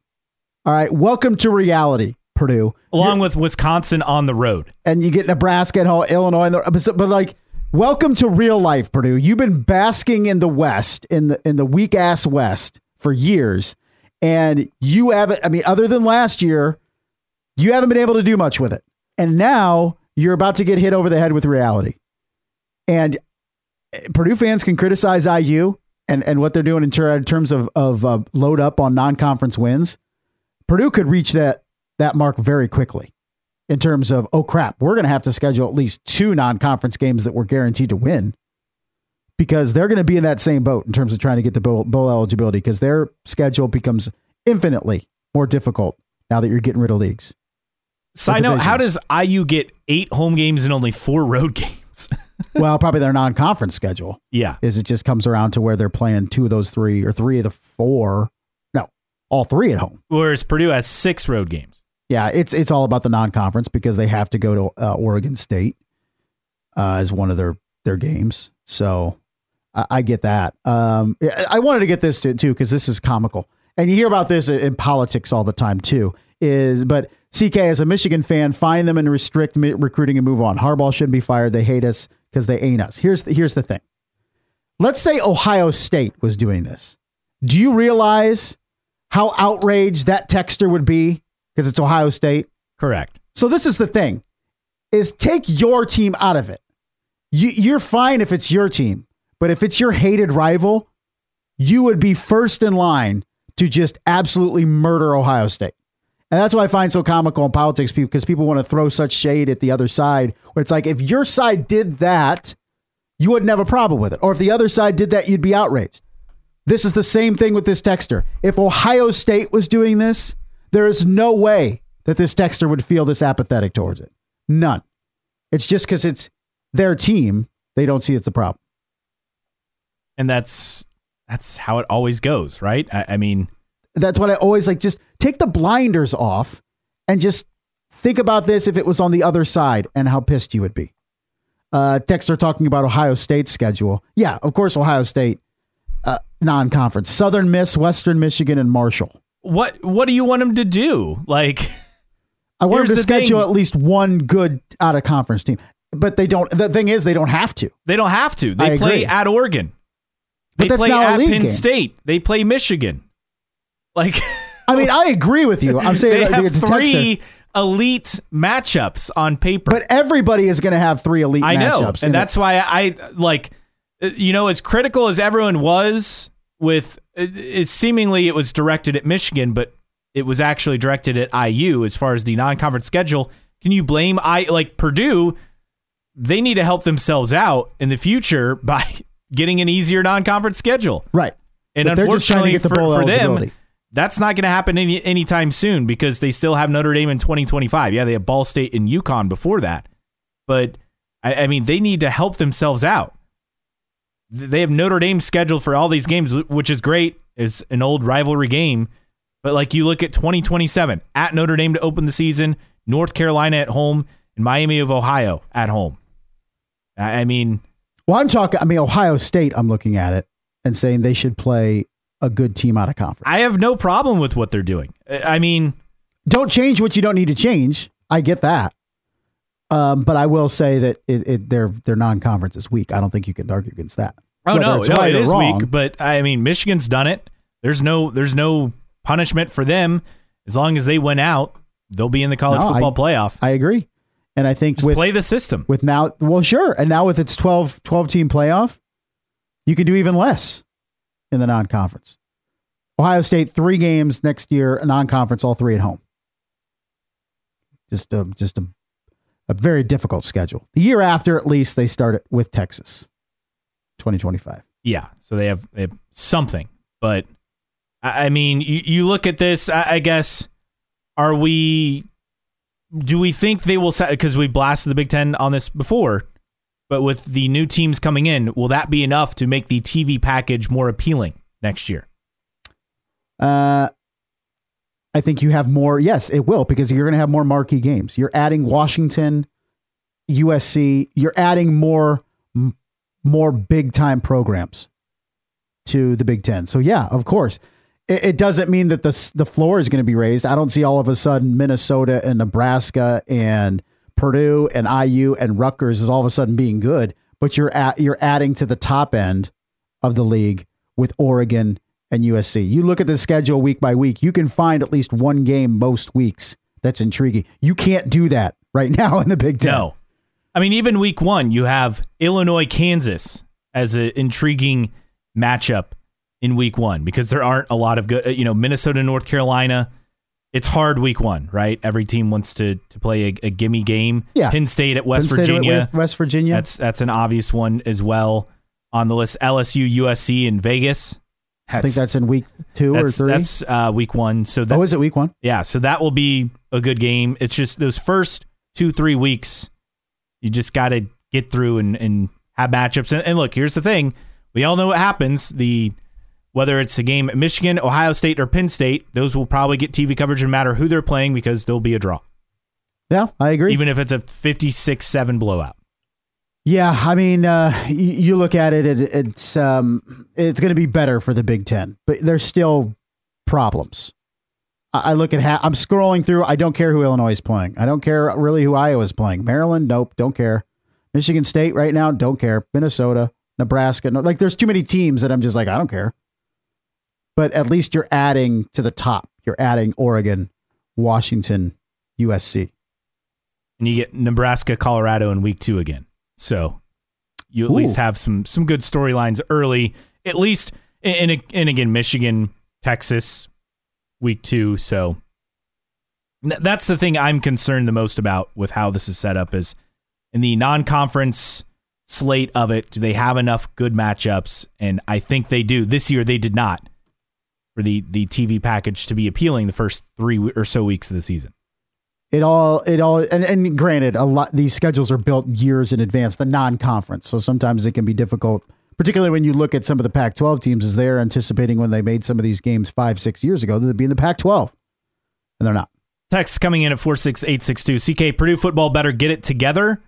All right, welcome to reality, Purdue. Along with Wisconsin on the road. and you get Nebraska and all- Illinois, the, but, but like, welcome to real life, Purdue. You've been basking in the West, in the in the weak ass West for years, and you haven't. I mean, other than last year, you haven't been able to do much with it, and now you're about to get hit over the head with reality. And eh, Purdue fans can criticize IU and and what they're doing in, ter- in terms of of uh, load up on non conference wins. Purdue could reach that that mark very quickly in terms of oh crap, we're going to have to schedule at least two non-conference games that we're guaranteed to win because they're going to be in that same boat in terms of trying to get to bowl, bowl eligibility because their schedule becomes infinitely more difficult now that you're getting rid of leagues. Side note, how does IU get eight home games and only four road [LAUGHS] games? [LAUGHS] well, probably their non-conference schedule yeah. is it just comes around to where they're playing two of those three or three of the four, no, all three at home. Whereas Purdue has six road games. Yeah, it's it's all about the non-conference because they have to go to uh, Oregon State uh, as one of their their games. So I, I get that. Um, I- I wanted to get this to, too because this is comical, and you hear about this in politics all the time too. Is but CK as a Michigan fan, find them and restrict mi- recruiting and move on. Harbaugh shouldn't be fired. They hate us because they ain't us. Here's the, here's the thing. Let's say Ohio State was doing this. Do you realize how outraged that texter would be because it's Ohio State? Correct. So this is the thing: is take your team out of it. You, you're fine if it's your team, but if it's your hated rival, you would be first in line to just absolutely murder Ohio State. And that's what I find so comical in politics people, because people want to throw such shade at the other side. Where it's like, if your side did that, you wouldn't have a problem with it. Or if the other side did that, you'd be outraged. This is the same thing with this texter. If Ohio State was doing this, there is no way that this texter would feel this apathetic towards it. None. It's just because it's their team. They don't see it's a problem. And that's that's how it always goes, right? I, I mean, That's what I always like. Just take the blinders off and just think about this if it was on the other side and how pissed you would be. Uh, Dexter talking about Ohio State's schedule. Yeah, of course, Ohio State uh, non-conference, Southern Miss, Western Michigan, and Marshall. what what do you want them to do? Like, I want them to the thing. schedule at least one good out of conference team, but they don't. The thing is, they don't have to. they don't have to. They I play agree. at Oregon. They play at Penn game. State. They play Michigan. Like, [LAUGHS] I mean, I agree with you. I'm saying they that have the three elite matchups on paper. but everybody is going to have three elite I know, matchups, and that's why I like, you know, as critical as everyone was with, is seemingly it was directed at Michigan, but it was actually directed at IU as far as the non-conference schedule. Can you blame I like Purdue? They need to help themselves out in the future [LAUGHS] by getting an easier non-conference schedule. right. And But they're just trying to unfortunately get the for, for them. That's not going to happen any anytime soon because they still have Notre Dame in 2025. Yeah, they have Ball State and UConn before that, but I, I mean they need to help themselves out. They have Notre Dame scheduled for all these games, which is great. Is an old rivalry game, but like you look at 2027 at Notre Dame to open the season, North Carolina at home, and Miami of Ohio at home. I I mean, Well, I'm talking. I mean, Ohio State. I'm looking at it and saying they should play a good team out of conference. I have no problem with what they're doing. I I mean, don't change what you don't need to change. I get that. Um, but I will say that it, it, their their non-conference is weak. I don't think you can argue against that. Oh Whether no, no, it wrong. weak, but I mean, Michigan's done it. There's no, there's no punishment for them as long as they went out. They'll be in the college No, I- football playoff. I agree, and I think Just with play the system. with now, well, sure, and now with its 12, 12 team playoff, you can do even less in the non-conference. Ohio State three games next year, non-conference, all three at home. Just a just a a very difficult schedule. The year after, at least, they start it with Texas, twenty twenty five. Yeah, so they have, they have something, but I, I mean, you, you look at this. I, I guess are we? Do we think they will set? Because we blasted the Big Ten on this before, but with the new teams coming in, will that be enough to make the TV package more appealing next year? Uh, I think you have more. Yes, it will because you're going to have more marquee games. You're adding Washington, USC. You're adding more, more big time programs to the Big Ten. So yeah, of course, it, it doesn't mean that the the floor is going to be raised. I don't see all of a sudden Minnesota and Nebraska and Purdue and IU and Rutgers is all of a sudden being good. But you're at, you're adding to the top end of the league with Oregon and USC. You look at the schedule week by week, you can find at least one game most weeks that's intriguing. You can't do that right [LAUGHS] now in the Big Ten. No. I mean, even week one, you have Illinois, Kansas as an intriguing matchup in week one because there aren't a lot of good, uh, you know, Minnesota, North Carolina. It's hard week one, right? Every team wants to to play a, a gimme game. Yeah. Penn State at West Penn State Virginia. with West Virginia. That's that's an obvious one as well on the list. LSU, USC, and Vegas. I think that's in week two or that's, three. that's uh, week one. So that, oh, is it week one? yeah, so that will be a good game. It's just those first two, three weeks, you just got to get through and, and have matchups. And, and look, here's the thing: we all know what happens. The whether it's a game at Michigan, Ohio State, or Penn State, those will probably get TV coverage no matter who they're playing because there'll be a draw, Yeah, I agree. even if it's a 56-7 blowout. Yeah, I mean, uh, y- you look at it, it it's um, it's going to be better for the Big Ten, but there's still problems. I I look at ha- I'm scrolling through. I don't care who Illinois is playing. I don't care really who Iowa's playing. Maryland, nope, don't care. Michigan State right now, don't care. Minnesota, Nebraska, no, like there's too many teams that I'm just like I don't care. But at least you're adding to the top. You're adding Oregon, Washington, USC. and you get Nebraska, Colorado in week two again. So you at Ooh. least have some some good storylines early. At least, and, and and again, Michigan, Texas, week two. So that's the thing I'm concerned the most about with how this is set up is in the non-conference slate of it. Do they have enough good matchups? And I think they do. This year they did not for the the TV package to be appealing the first three or so weeks of the season. it all it all and, and granted a lot these schedules are built years in advance the non-conference so sometimes it can be difficult particularly when you look at some of the pac 12 teams as they're anticipating when they made some of these games five six years ago that they'd be in the pac 12 and they're not Text coming in at 46862. CK, Purdue football better get it together.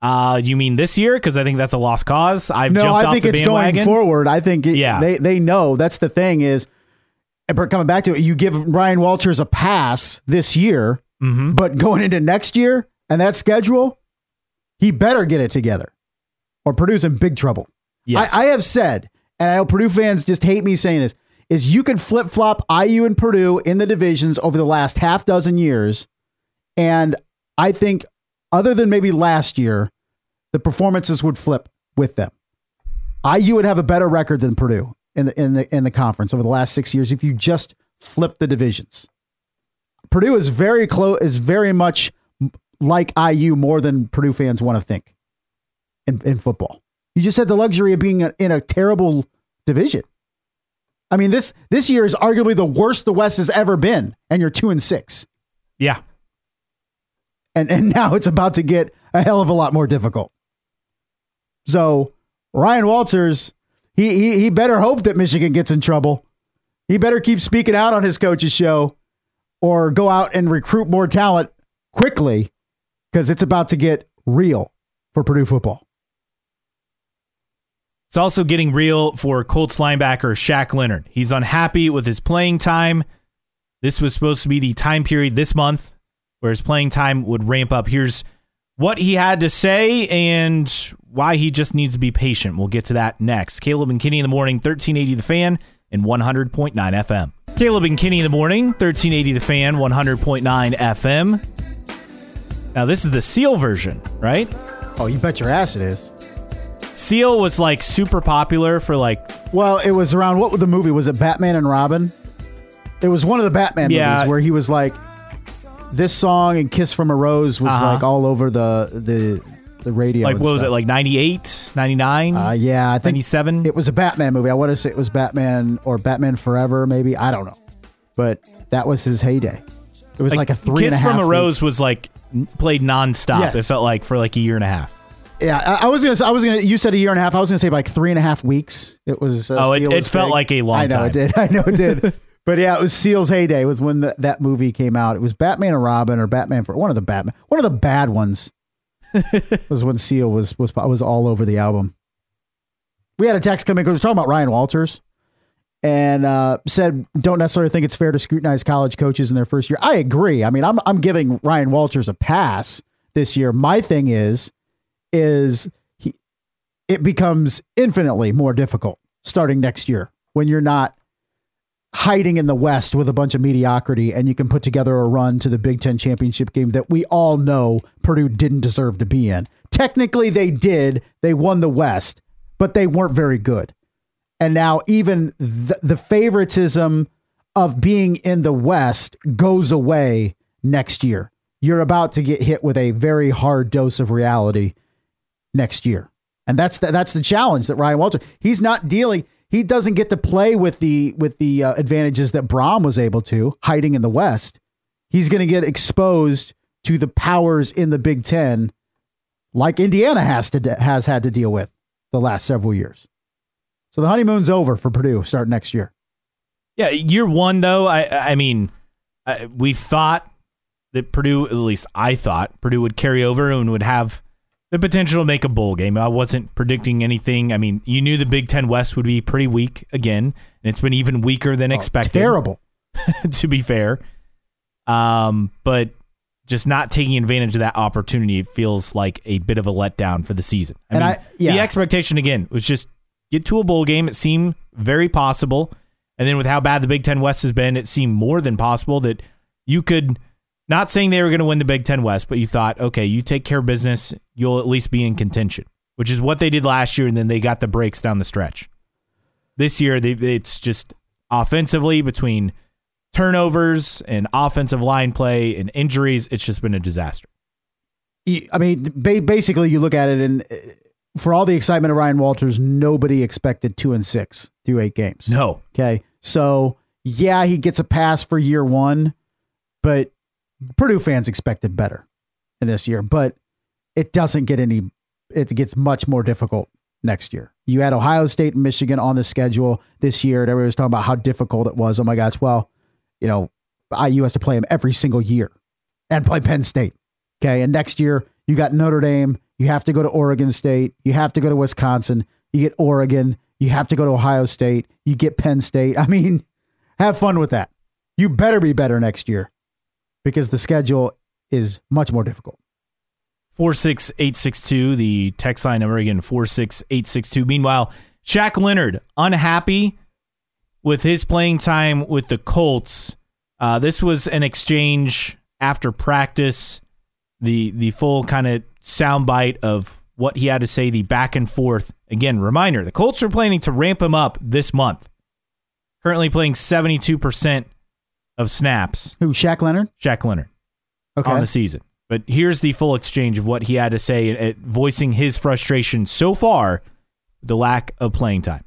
Uh, you mean this year? Because I think that's a lost cause. I've no jumped i off think the it's bandwagon. going forward i think it, Yeah. they, they know that's the thing is but coming back to it you give ryan walters a pass this year hmm But going into next year and that schedule, he better get it together or Purdue's in big trouble. Yes. I, I have said, and I know Purdue fans just hate me saying this, is you can flip flop IU and Purdue in the divisions over the last half dozen years. And I think, other than maybe last year, the performances would flip with them. IU would have a better record than Purdue in the in the in the conference over the last six years if you just flip the divisions. Purdue is very close, is very much like IU more than Purdue fans want to think in, in football. You just had the luxury of being in a terrible division. I mean this this year is arguably the worst the West has ever been, and you're two and six, yeah. and and now it's about to get a hell of a lot more difficult. So Ryan Walters, he he, he better hope that Michigan gets in trouble. He better keep speaking out on his coach's show, or go out and recruit more talent quickly, because it's about to get real for Purdue football. It's also getting real for Colts linebacker Shaq Leonard. He's unhappy with his playing time. This was supposed to be the time period this month where his playing time would ramp up. Here's what he had to say and why he just needs to be patient. We'll get to that next. Caleb and Kenny in the morning, 1380 The Fan and 100.9 FM. Caleb and Kenny in the morning, 1380 The Fan, 100.9 FM. Now, this is the Seal version, right? Oh, you bet your ass it is. Seal was like super popular for like Well, it was around what the movie was it? Batman and Robin. It was one of the Batman Yeah. movies where he was like, this song and "Kiss from a Rose" was Uh-huh. like all over the the the radio. like and what was it like 98 99 Uh, yeah, I think 97 it was a Batman movie. I want to say it was Batman or Batman Forever, maybe. I don't know, but that was his heyday. It was like, a three kiss and a half from a week- rose was like n- played nonstop Yes. it felt like for like a year and a half Yeah, I, I was gonna. Say, I was gonna. You said a year and a half. I was gonna say like three and a half weeks. It was. Uh, Oh, it- Seal it was felt big. like a long I know time. it did. [LAUGHS] I know it did. [LAUGHS] but yeah, it was Seal's heyday. Was when the, that movie came out. It was Batman and Robin or Batman for one of the Batman. One of the bad ones [LAUGHS] was when Seal was was was all over the album. We had a text coming because we were talking about Ryan Walters. And uh, said, don't necessarily think it's fair to scrutinize college coaches in their first year. I agree. I mean, I'm I'm giving Ryan Walters a pass this year. My thing is, is he, it becomes infinitely more difficult starting next year when you're not hiding in the West with a bunch of mediocrity and you can put together a run to the Big Ten championship game that we all know Purdue didn't deserve to be in. Technically, they did. They won the West, but they weren't very good. And now, even the, the favoritism of being in the West goes away next year. You're about to get hit with a very hard dose of reality next year. And that's the, that's the challenge that Ryan Walter. He's not dealing. He doesn't get to play with the with the uh, advantages that Brohm was able to hiding in the West. He's going to get exposed to the powers in the Big Ten, like Indiana has to de- has had to deal with the last several years. So the honeymoon's over for Purdue starting next year. yeah year one though i i mean I, we thought that purdue at least i thought purdue would carry over and would have the potential to make a bowl game i wasn't predicting anything i mean you knew the big ten west would be pretty weak again and it's been even weaker than expected Terrible. [LAUGHS] to be fair. Um, but just not taking advantage of that opportunity feels like a bit of a letdown for the season. I And mean, I- yeah. the expectation again was just get to a bowl game. It seemed very possible, and then with how bad the Big Ten West has been, it seemed more than possible that you could. Not saying they were going to win the Big Ten West, but you thought, okay, you take care of business, you'll at least be in contention, which is what they did last year, and then they got the breaks down the stretch. This year, they, it's just offensively between turnovers and offensive line play and injuries, it's just been a disaster. I mean, ba- basically, you look at it, and uh, for all the excitement of Ryan Walters, nobody expected two and six through eight games. No. Okay. So, yeah, he gets a pass for year one, but Purdue fans expected better in this year, but it doesn't get any. It gets much more difficult next year. You had Ohio State and Michigan on the schedule this year, and everybody was talking about how difficult it was. Oh my gosh! Well, you know, IU has to play them every single year, and play Penn State. Okay, and next year you got Notre Dame. You have to go to Oregon State. You have to go to Wisconsin. You get Oregon. You have to go to Ohio State. You get Penn State. [LAUGHS] I mean, have fun with that. You better be better next year because the schedule is much more difficult. 46862, the text line number again, 46862. Meanwhile, Shaq Leonard, unhappy with his playing time with the Colts. Uh, this was an exchange after practice, the the full kind of soundbite of what he had to say, the back and forth. Again, reminder the Colts are planning to ramp him up this month. Currently playing 72% of snaps. Who, Shaq Leonard? Shaq Leonard Okay. on the season. But here's the full exchange of what he had to say, at voicing his frustration so far, the lack of playing time.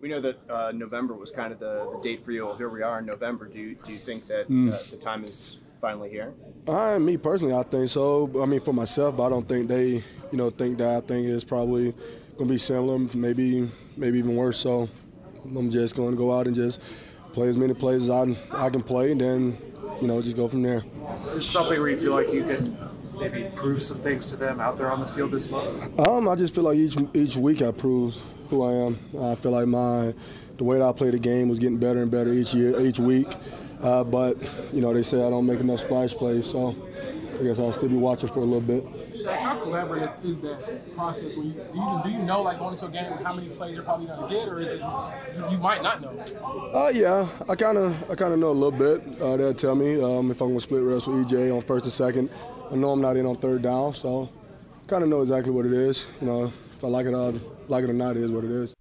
We know that uh, November was kind of the, the date for you. Well, here we are in November. Do you, do you think that uh, the time is finally here? I, me personally, I think so. I mean, for myself, but I don't think they, you know, think that. I think it's probably going to be similar, maybe, maybe even worse. So I'm just going to go out and just play as many plays as I, I can play, and then, you know, just go from there. Is it something where you feel like you can maybe prove some things to them out there on the field this month? Um, I just feel like each each week I prove who I am. I feel like my the way that I play the game was getting better and better each year, each week. Uh, but you know, they say I don't make enough splash plays, so I guess I'll still be watching for a little bit. Shaq, how collaborative is that process? Where you, do, you, do you know, like going into a game, how many plays you're probably going to get, or is it you, you might not know? Uh, yeah, I kind of I kind of know a little bit. Uh, they'll tell me um, if I'm gonna split reps with EJ on first and second. I know I'm not in on third down, so kind of know exactly what it is. You know, if I like it, uh, like it or not, it is what it is.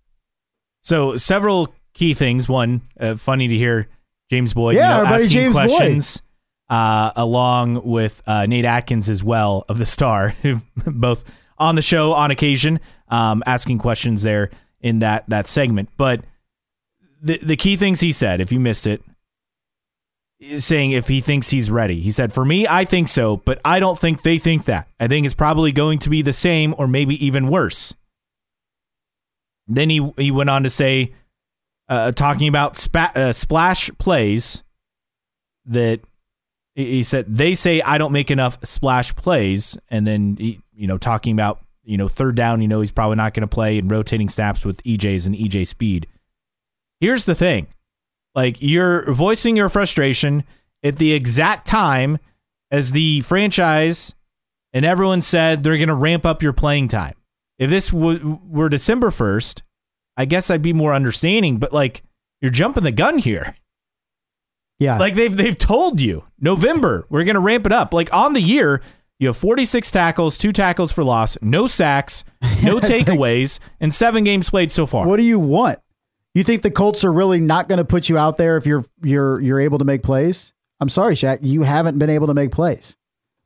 So several key things. One, uh, funny to hear James Boyd Yeah, you know, asking James Boyd. Uh, along with uh, Nate Atkins as well of the Star, [LAUGHS] both on the show on occasion, um, asking questions there in that that segment. But the the key things he said, if you missed it, saying if he thinks he's ready. He said, "For me, I think so, but I don't think they think that. I think it's probably going to be the same or maybe even worse." Then he he went on to say, uh, talking about spa- uh, splash plays, that he said they say I don't make enough splash plays, and then he, you know talking about you know third down, you know he's probably not going to play and rotating snaps with EJ's and EJ Speed. Here's the thing, like you're voicing your frustration at the exact time as the franchise and everyone said they're going to ramp up your playing time. If this w- were December 1st, I guess I'd be more understanding, but like you're jumping the gun here. Yeah. Like they've they've told you, November, we're going to ramp it up. Like on the year, you have 46 tackles, 2 tackles for loss, no sacks, [LAUGHS] no It's like- takeaways, and 7 games played so far. What do you want? You think the Colts are really not going to put you out there if you're you're you're able to make plays? I'm sorry, Shaq, you haven't been able to make plays.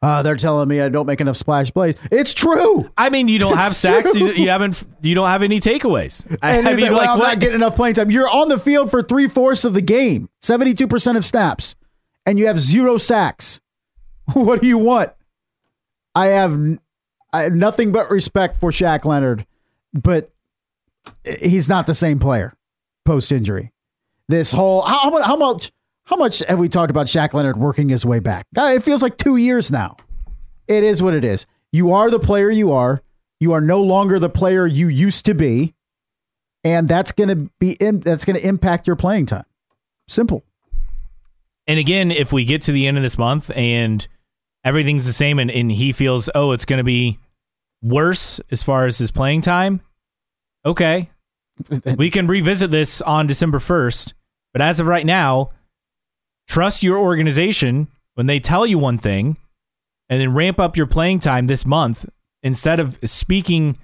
Uh, they're telling me I don't make enough splash plays. It's true. I mean, you don't have sacks, you, you haven't you don't have any takeaways. I, and I mean, like, well, like, I'm what? not getting enough playing time. You're on the field for three fourths of the game, 72% of snaps, and you have zero sacks. [LAUGHS] What do you want? I have, I have nothing but respect for Shaq Leonard, but he's not the same player post injury. This whole how, how how much how much have we talked about Shaq Leonard working his way back? Uh, it feels like two years now. It is what it is. You are the player you are. You are no longer the player you used to be, and that's going to be in, that's going to impact your playing time. Simple. And again, if we get to the end of this month and everything's the same and, and he feels, oh, it's going to be worse as far as his playing time, okay. [LAUGHS] We can revisit this on December 1st. But as of right now, trust your organization when they tell you one thing and then ramp up your playing time this month instead of speaking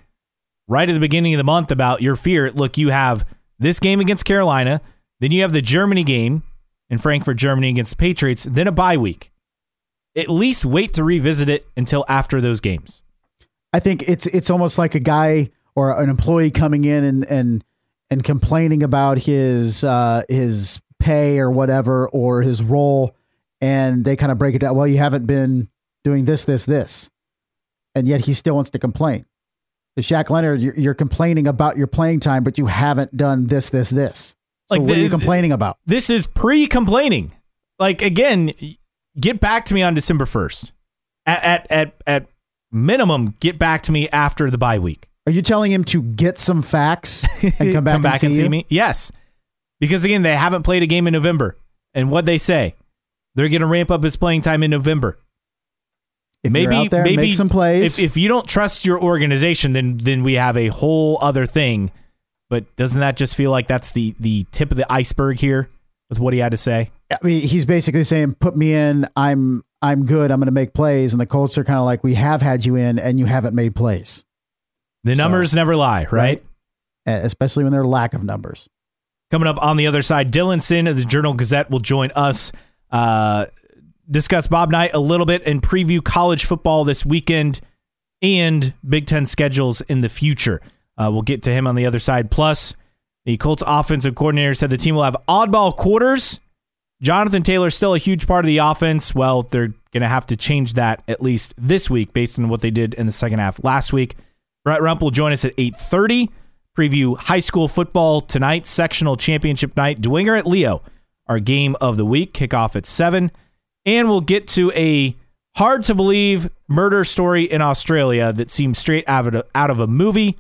right at the beginning of the month about your fear. Look, you have this game against Carolina, then you have the Germany game in Frankfurt, Germany against the Patriots, then a bye week. At least wait to revisit it until after those games. I think it's it's almost like a guy or an employee coming in and and and complaining about his uh, his pay or whatever or his role, and they kind of break it down. Well, you haven't been doing this, this, this, and yet he still wants to complain. The Shaq Leonard, you're, you're complaining about your playing time, but you haven't done this, this, this. So Like what are you complaining about? This is pre-complaining. Like again, get back to me on December first. At at at at minimum, get back to me after the bye week. Are you telling him to get some facts and come [LAUGHS] back, and, see, you? me. Yes, because again, they haven't played a game in November, and what they say, they're going to ramp up his playing time in November. If maybe there, maybe some plays. If, if you don't trust your organization, then then we have a whole other thing. But doesn't that just feel like that's the the tip of the iceberg here with what he had to say? I mean, he's basically saying, "Put me in. I'm I'm good. I'm going to make plays." And the Colts are kind of like, "We have had you in, and you haven't made plays." The numbers never lie, right? Right. Especially when there are lack of numbers. Coming up on the other side, Dylan Sinn of the Journal Gazette will join us. Uh, discuss Bob Knight a little bit and preview college football this weekend and Big Ten schedules in the future. Uh, we'll get to him on the other side. Plus, the Colts offensive coordinator said the team will have oddball quarters. Jonathan Taylor's still a huge part of the offense. Well, they're going to have to change that at least this week based on what they did in the second half last week. Brett Rump will join us at 8:30. Preview high school football tonight, sectional championship night. Dwenger at Leo, our game of the week. Kickoff at seven, and we'll get to a hard to believe murder story in Australia that seems straight out of a, out of a movie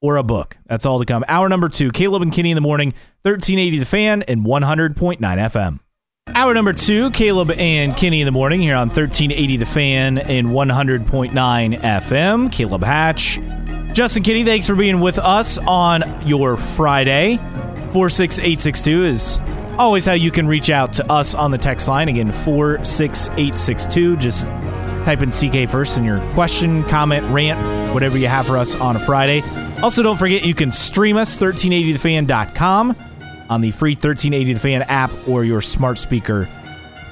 or a book. That's all to come. Hour number two, Caleb and Kinney in the morning, 1380 The Fan and 100.9 FM. Hour number two, Caleb and Kenny in the morning here on 1380 The Fan and 100.9 FM. Caleb Hatch. Justin Kinney, thanks for being with us on your Friday. 46862 is always how you can reach out to us on the text line. Again, 46862. Just type in CK first in your question, comment, rant, whatever you have for us on a Friday. Also, don't forget you can stream us 1380thefan.com on the free 1380 The Fan app or your smart speaker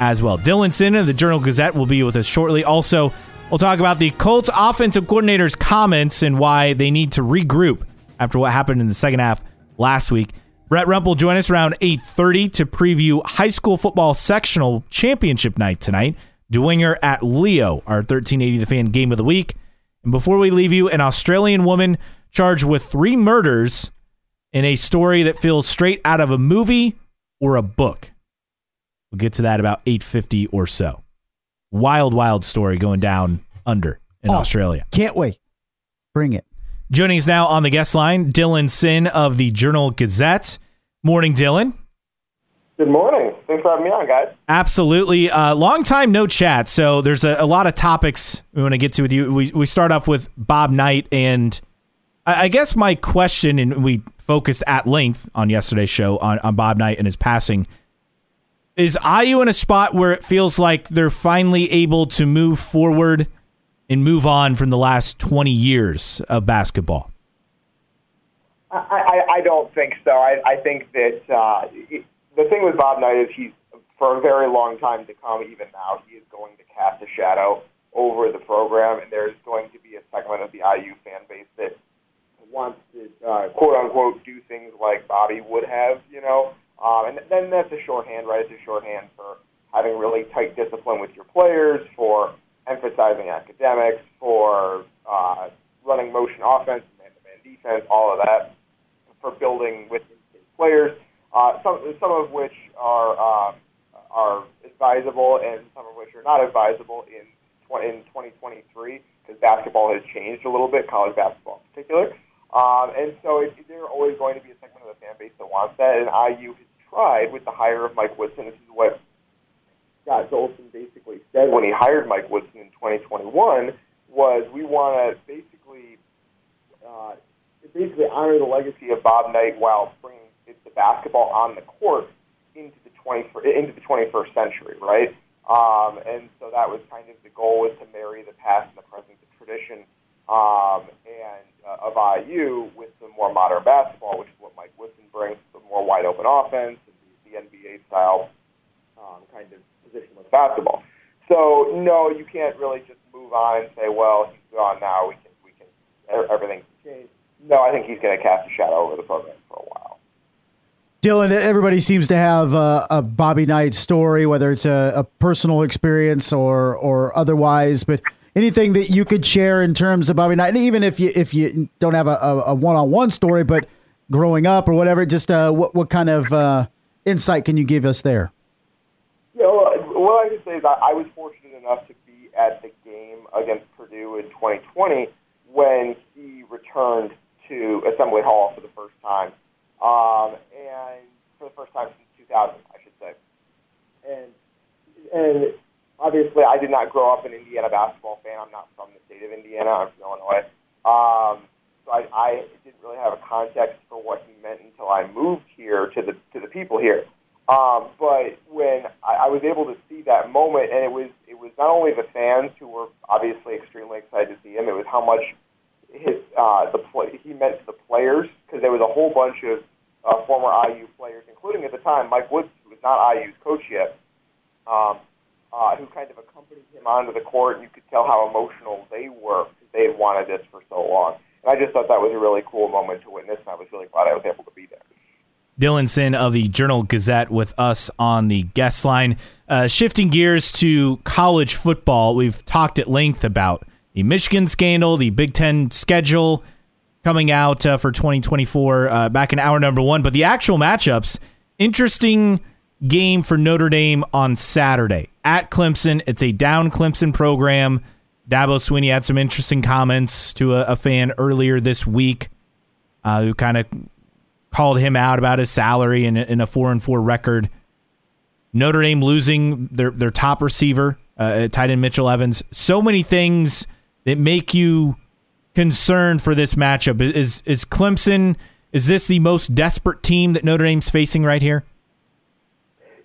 as well. Dylan Sinn of the Journal Gazette will be with us shortly. Also, we'll talk about the Colts offensive coordinator's comments and why they need to regroup after what happened in the second half last week. Brett Rump will join us around 8:30 to preview high school football sectional championship night tonight. Dwenger at Leo, our 1380 The Fan game of the week. And before we leave you, an Australian woman charged with three murders in a story that feels straight out of a movie or a book. We'll get to that about 8:50 or so. Wild, wild story going down under in Oh. Australia. Can't wait. Bring it. Joining us now on the guest line, Dylan Sinn of the Journal Gazette. Morning, Dylan. Good morning. Thanks for having me on, guys. Absolutely. Uh, long time no chat. So there's a, a lot of topics we want to get to with you. We, we start off with Bob Knight. And I, guess my question, and we focused at length on yesterday's show on, on Bob Knight and his passing, is IU in a spot where it feels like they're finally able to move forward and move on from the last 20 years of basketball? I, I, I don't think so. I, I think that uh, the thing with Bob Knight is he's, for a very long time to come, even now, he is going to cast a shadow over the program, and there's going to be a segment of the IU fan base that wants to, uh, quote unquote, do things like Bobby would have, you know. Um, and then that's a shorthand, right? It's a shorthand for having really tight discipline with your players, for emphasizing academics, for uh, running motion offense, man-to-man defense, all of that, for building with players. Uh, some some of which are um, are advisable, and some of which are not advisable in in 2023 because basketball has changed a little bit, college basketball in particular. Um, and so it, there are always going to be a segment of the fan base that wants that, and IU has tried with the hire of Mike Woodson. This is what Scott Dolson basically said when he hired Mike Woodson in 2021 was we want to basically uh, basically honor the legacy of Bob Knight while bringing the basketball on the court into the 20 into the 21st century, right? Um, and so that was kind of the goal was to marry the past and the present, the tradition um, and uh, of IU with some more modern basketball, which is what Mike Woodson brings, the more wide open offense and the, the NBA style um, kind of positionless basketball. So no, you can't really just move on and say, well, he's gone now. We can, we can, everything's changed. No, I think he's going to cast a shadow over the program for a while. Dylan, everybody seems to have a, a Bobby Knight story, whether it's a, a, personal experience or or otherwise. But anything that you could share in terms of Bobby Knight, even if you if you don't have a one on one story, but growing up or whatever, just uh, what what kind of uh, insight can you give us there? Yeah, well, what I can say is I, I was fortunate enough to be at the game against Purdue in 2020 when he returned to Assembly Hall for the first time um, and for the first time since 2000, I should say. And and obviously, I did not grow up an Indiana basketball fan. I'm not from the state of Indiana. I'm from Illinois. Um, so I, I didn't really have a context for what he meant until I moved here to the to the people here. Um, but when I, I was able to see that moment, and it was it was not only the fans who were obviously extremely excited to see him, it was how much his uh, the play, he meant to the players because there was a whole bunch of uh, former IU players, including at the time Mike Woods, who was not IU's coach yet, um, uh, who kind of accompanied him onto the court, and you could tell how emotional they were because they had wanted this for so long. And I just thought that was a really cool moment to witness, and I was really glad I was able to be there. Dylan Sinn of the Journal Gazette with us on the guest line. Uh, shifting gears to college football, we've talked at length about the Michigan scandal, the Big Ten schedule, coming out uh, for 2024 uh, back in hour number one. But the actual matchups, interesting game for Notre Dame on Saturday at Clemson. It's a down Clemson program. Dabo Swinney had some interesting comments to a, a fan earlier this week uh, who kind of called him out about his salary and a four and four record. Notre Dame losing their their top receiver, uh, tight end Mitchell Evans. So many things that make you concerned for this matchup? Is is Clemson? Is this the most desperate team that Notre Dame's facing right here?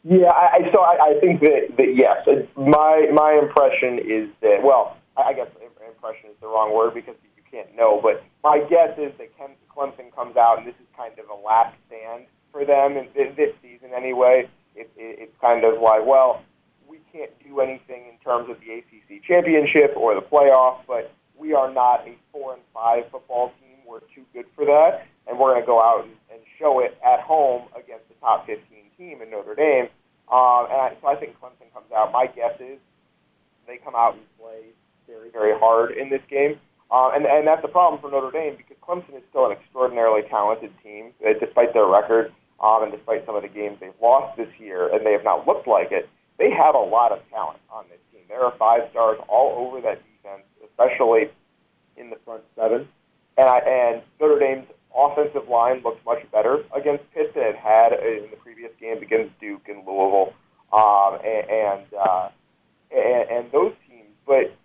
Yeah, I, so I, I think that, that yes. Uh, my my impression is that well, I guess impression is the wrong word because you can't know. But my guess is that Clemson comes out and this is kind of a last stand for them in this season anyway. It, it, it's kind of like well, we can't do anything in terms of the ACC championship or the playoff, but we are not a four and five football team. We're too good for that, and we're going to go out and, and show it at home against the top 15 team in Notre Dame. Um, and I, so I think Clemson comes out. My guess is they come out and play very, very hard in this game. Uh, and, and that's the problem for Notre Dame because Clemson is still an extraordinarily talented team, uh, despite their record um, and despite some of the games they've lost this year, and they have not looked like it. They have a lot of talent on this team. There are five stars all over that defense especially in the front seven. And, I, and Notre Dame's offensive line looked much better against Pitt than it had in the previous games against Duke and Louisville um, and and, uh, and and those teams. But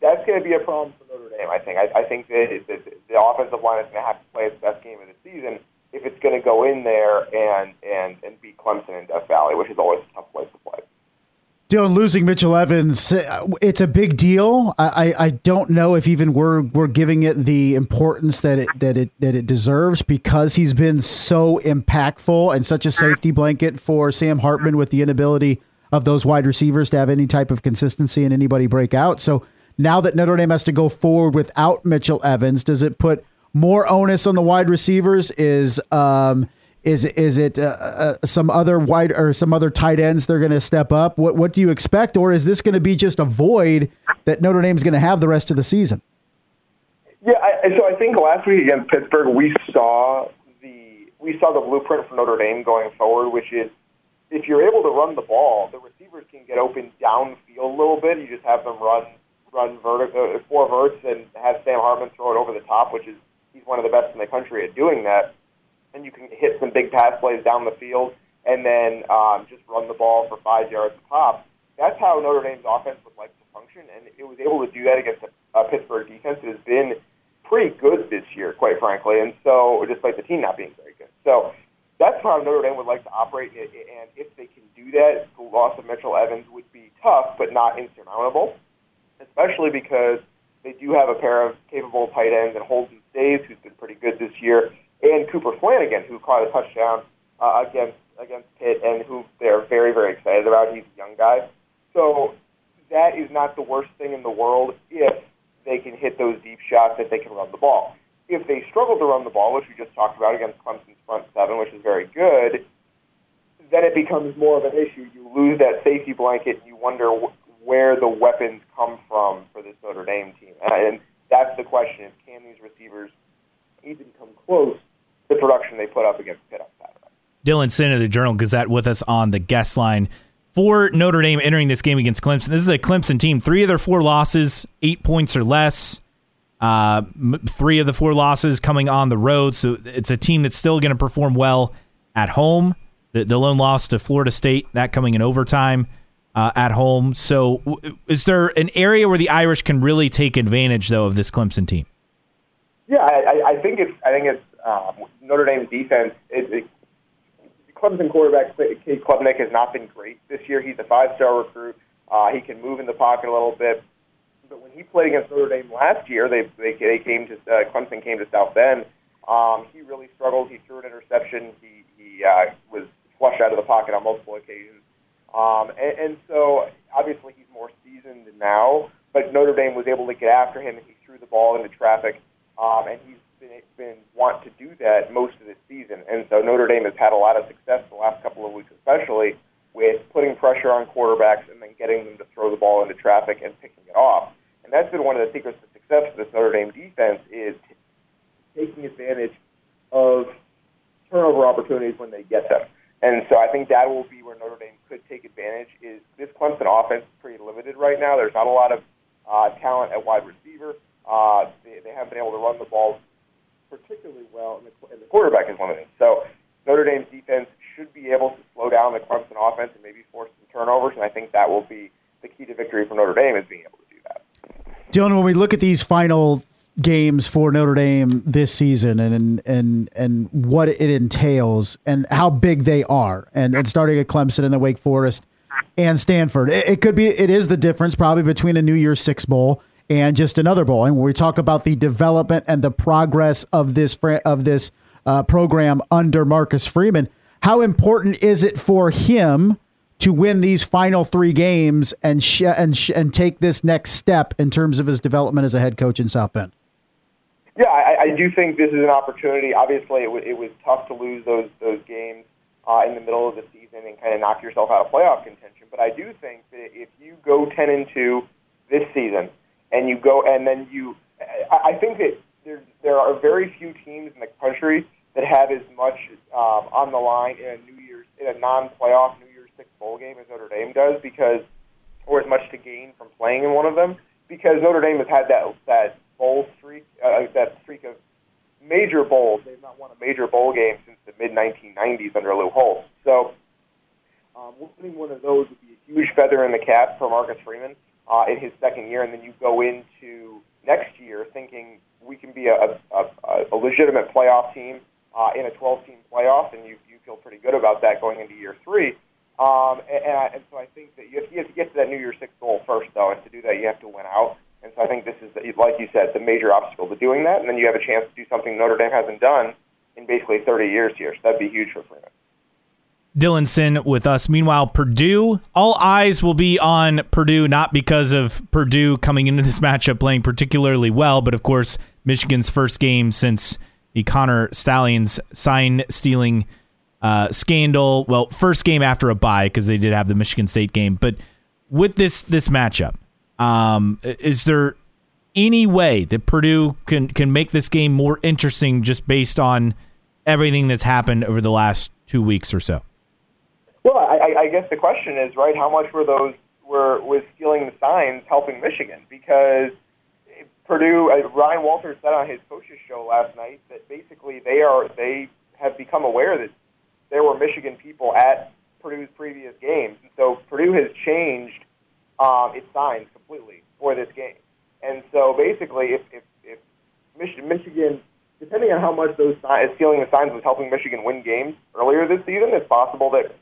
that's going to be a problem for Notre Dame. I think. I, I think that the, the offensive line is going to have to play its best game of the season if it's going to go in there and and and beat Clemson in Death Valley, which is always a tough place to play. Dylan losing Mitchell Evans, uh, it's a big deal. I, I, don't know if even we're we're giving it the importance that it that it that it deserves because he's been so impactful and such a safety blanket for Sam Hartman with the inability of those wide receivers to have any type of consistency and anybody break out. So now that Notre Dame has to go forward without Mitchell Evans, does it put more onus on the wide receivers? Is um, is is it uh, uh, some other wide or some other tight ends they're going to step up? What what do you expect, or is this going to be just a void that Notre Dame's going to have the rest of the season? Yeah, I, so I think last week against Pittsburgh we saw the we saw the blueprint for Notre Dame going forward, which is if you're able to run the ball, the receivers can get open downfield a little bit. You just have them run run vertical uh, four verts and have Sam Hartman throw it over the top, which is he's one of the best in the country at doing that and you can hit some big pass plays down the field and then um, just run the ball for five yards a pop. That's how Notre Dame's offense would like to function, and it was able to do that against a, a Pittsburgh defense that has been pretty good this year, quite frankly, and so despite the team not being very good. So that's how Notre Dame would like to operate, and if they can do that, the loss of Mitchell Evans would be tough, but not insurmountable, especially because they do have a pair of capable tight ends and Holden Staes, who's been pretty good this year, and Cooper Flanagan, who caught a touchdown uh, against against Pitt, and who they're very very excited about. He's a young guy, so that is not the worst thing in the world if they can hit those deep shots, if they can run the ball. If they struggle to run the ball, which we just talked about against Clemson's front seven which is very good, then it becomes more of an issue. You lose that safety blanket, and you wonder wh- where the weapons come from for this Notre Dame team. And, and that's the question: is can these receivers even come close the production they put up against Pitt on Saturday? Dylan Sinn of the Journal Gazette with us on the guest line for Notre Dame entering this game against Clemson. This is a Clemson team. Three of their four losses, eight points or less. Uh, m- three of the four losses coming on the road. So it's a team that's still going to perform well at home. The, the lone loss to Florida State, that coming in overtime uh, at home. So w- is there an area where the Irish can really take advantage, though, of this Clemson team? Yeah, I, I- I think it's I think it's um, Notre Dame's defense. It, it, Clemson quarterback Cade Klubnik has not been great this year. He's a five-star recruit. Uh, he can move in the pocket a little bit. But when he played against Notre Dame last year, they they, they came to uh, Clemson came to South Bend. Um, he really struggled. He threw an interception. He he uh, was flushed out of the pocket on multiple occasions. Um, and, and so obviously he's more seasoned now. But Notre Dame was able to get after him, and he threw the ball into traffic. Um, and he's been, been want to do that most of this season. And so Notre Dame has had a lot of success the last couple of weeks, especially with putting pressure on quarterbacks and then getting them to throw the ball into traffic and picking it off. And that's been one of the secrets to success for this Notre Dame defense is taking advantage of turnover opportunities when they get them. And so I think that will be where Notre Dame could take advantage. Is this Clemson offense pretty limited right now? There's not a lot of uh, talent at wide receiver. Uh, they, they haven't been able to run the ball particularly well, and the, and the quarterback is limited. So Notre Dame's defense should be able to slow down the Clemson offense and maybe force some turnovers. And I think that will be the key to victory for Notre Dame is being able to do that. Dylan, when we look at these final games for Notre Dame this season and and and what it entails and how big they are, and, and starting at Clemson and the Wake Forest and Stanford, it, it could be it is the difference probably between a New Year's Six bowl and just another bowl. And we talk about the development and the progress of this of this uh, program under Marcus Freeman, how important is it for him? to win these final three games and sh- and sh- and take this next step in terms of his development as a head coach in South Bend. Yeah, I, I do think this is an opportunity. Obviously, it, w- it was tough to lose those those games uh, in the middle of the season and kind of knock yourself out of playoff contention. But I do think that if you go ten and two this season, and you go and then you, I, think that there there are very few teams in the country that have as much um, on the line in a New Year's in a non-playoff New Year's Six bowl game as Notre Dame does because, or as much to gain from playing in one of them because Notre Dame has had that that bowl streak, uh, that streak of major bowls. They've not won a major bowl game since the mid 1990s under Lou Holtz. So, um, winning one of those would be a huge feather in the cap for Marcus Freeman uh, in his second year, and then you go into next year thinking we can be a, a, a legitimate playoff team uh, in a 12-team playoff, and you you feel pretty good about that going into year three. Um, and, and, I, and so I think that you have, you have to get to that New Year's Six goal first, though, and to do that you have to win out. And so I think this is, like you said, the major obstacle to doing that. And then you have a chance to do something Notre Dame hasn't done in basically 30 years here. So that'd be huge for Freeman. Dylan with us. Meanwhile, Purdue, all eyes will be on Purdue, not because of Purdue coming into this [LAUGHS] matchup playing particularly well, but of course, Michigan's first game since the Connor Stalions sign stealing uh, scandal. Well, first game after a bye because they did have the Michigan State game. But with this this matchup, um, is there any way that Purdue can can make this game more interesting just based on everything that's happened over the last two weeks or so? I, guess the question is right. How much were those were was stealing the signs helping Michigan? Because Purdue, uh, Ryan Walters said on his coaches show last night that basically they are they have become aware that there were Michigan people at Purdue's previous games, and so Purdue has changed um, its signs completely for this game. And so basically, if if, if Mich- Michigan, depending on how much those signs, stealing the signs was helping Michigan win games earlier this season, it's possible that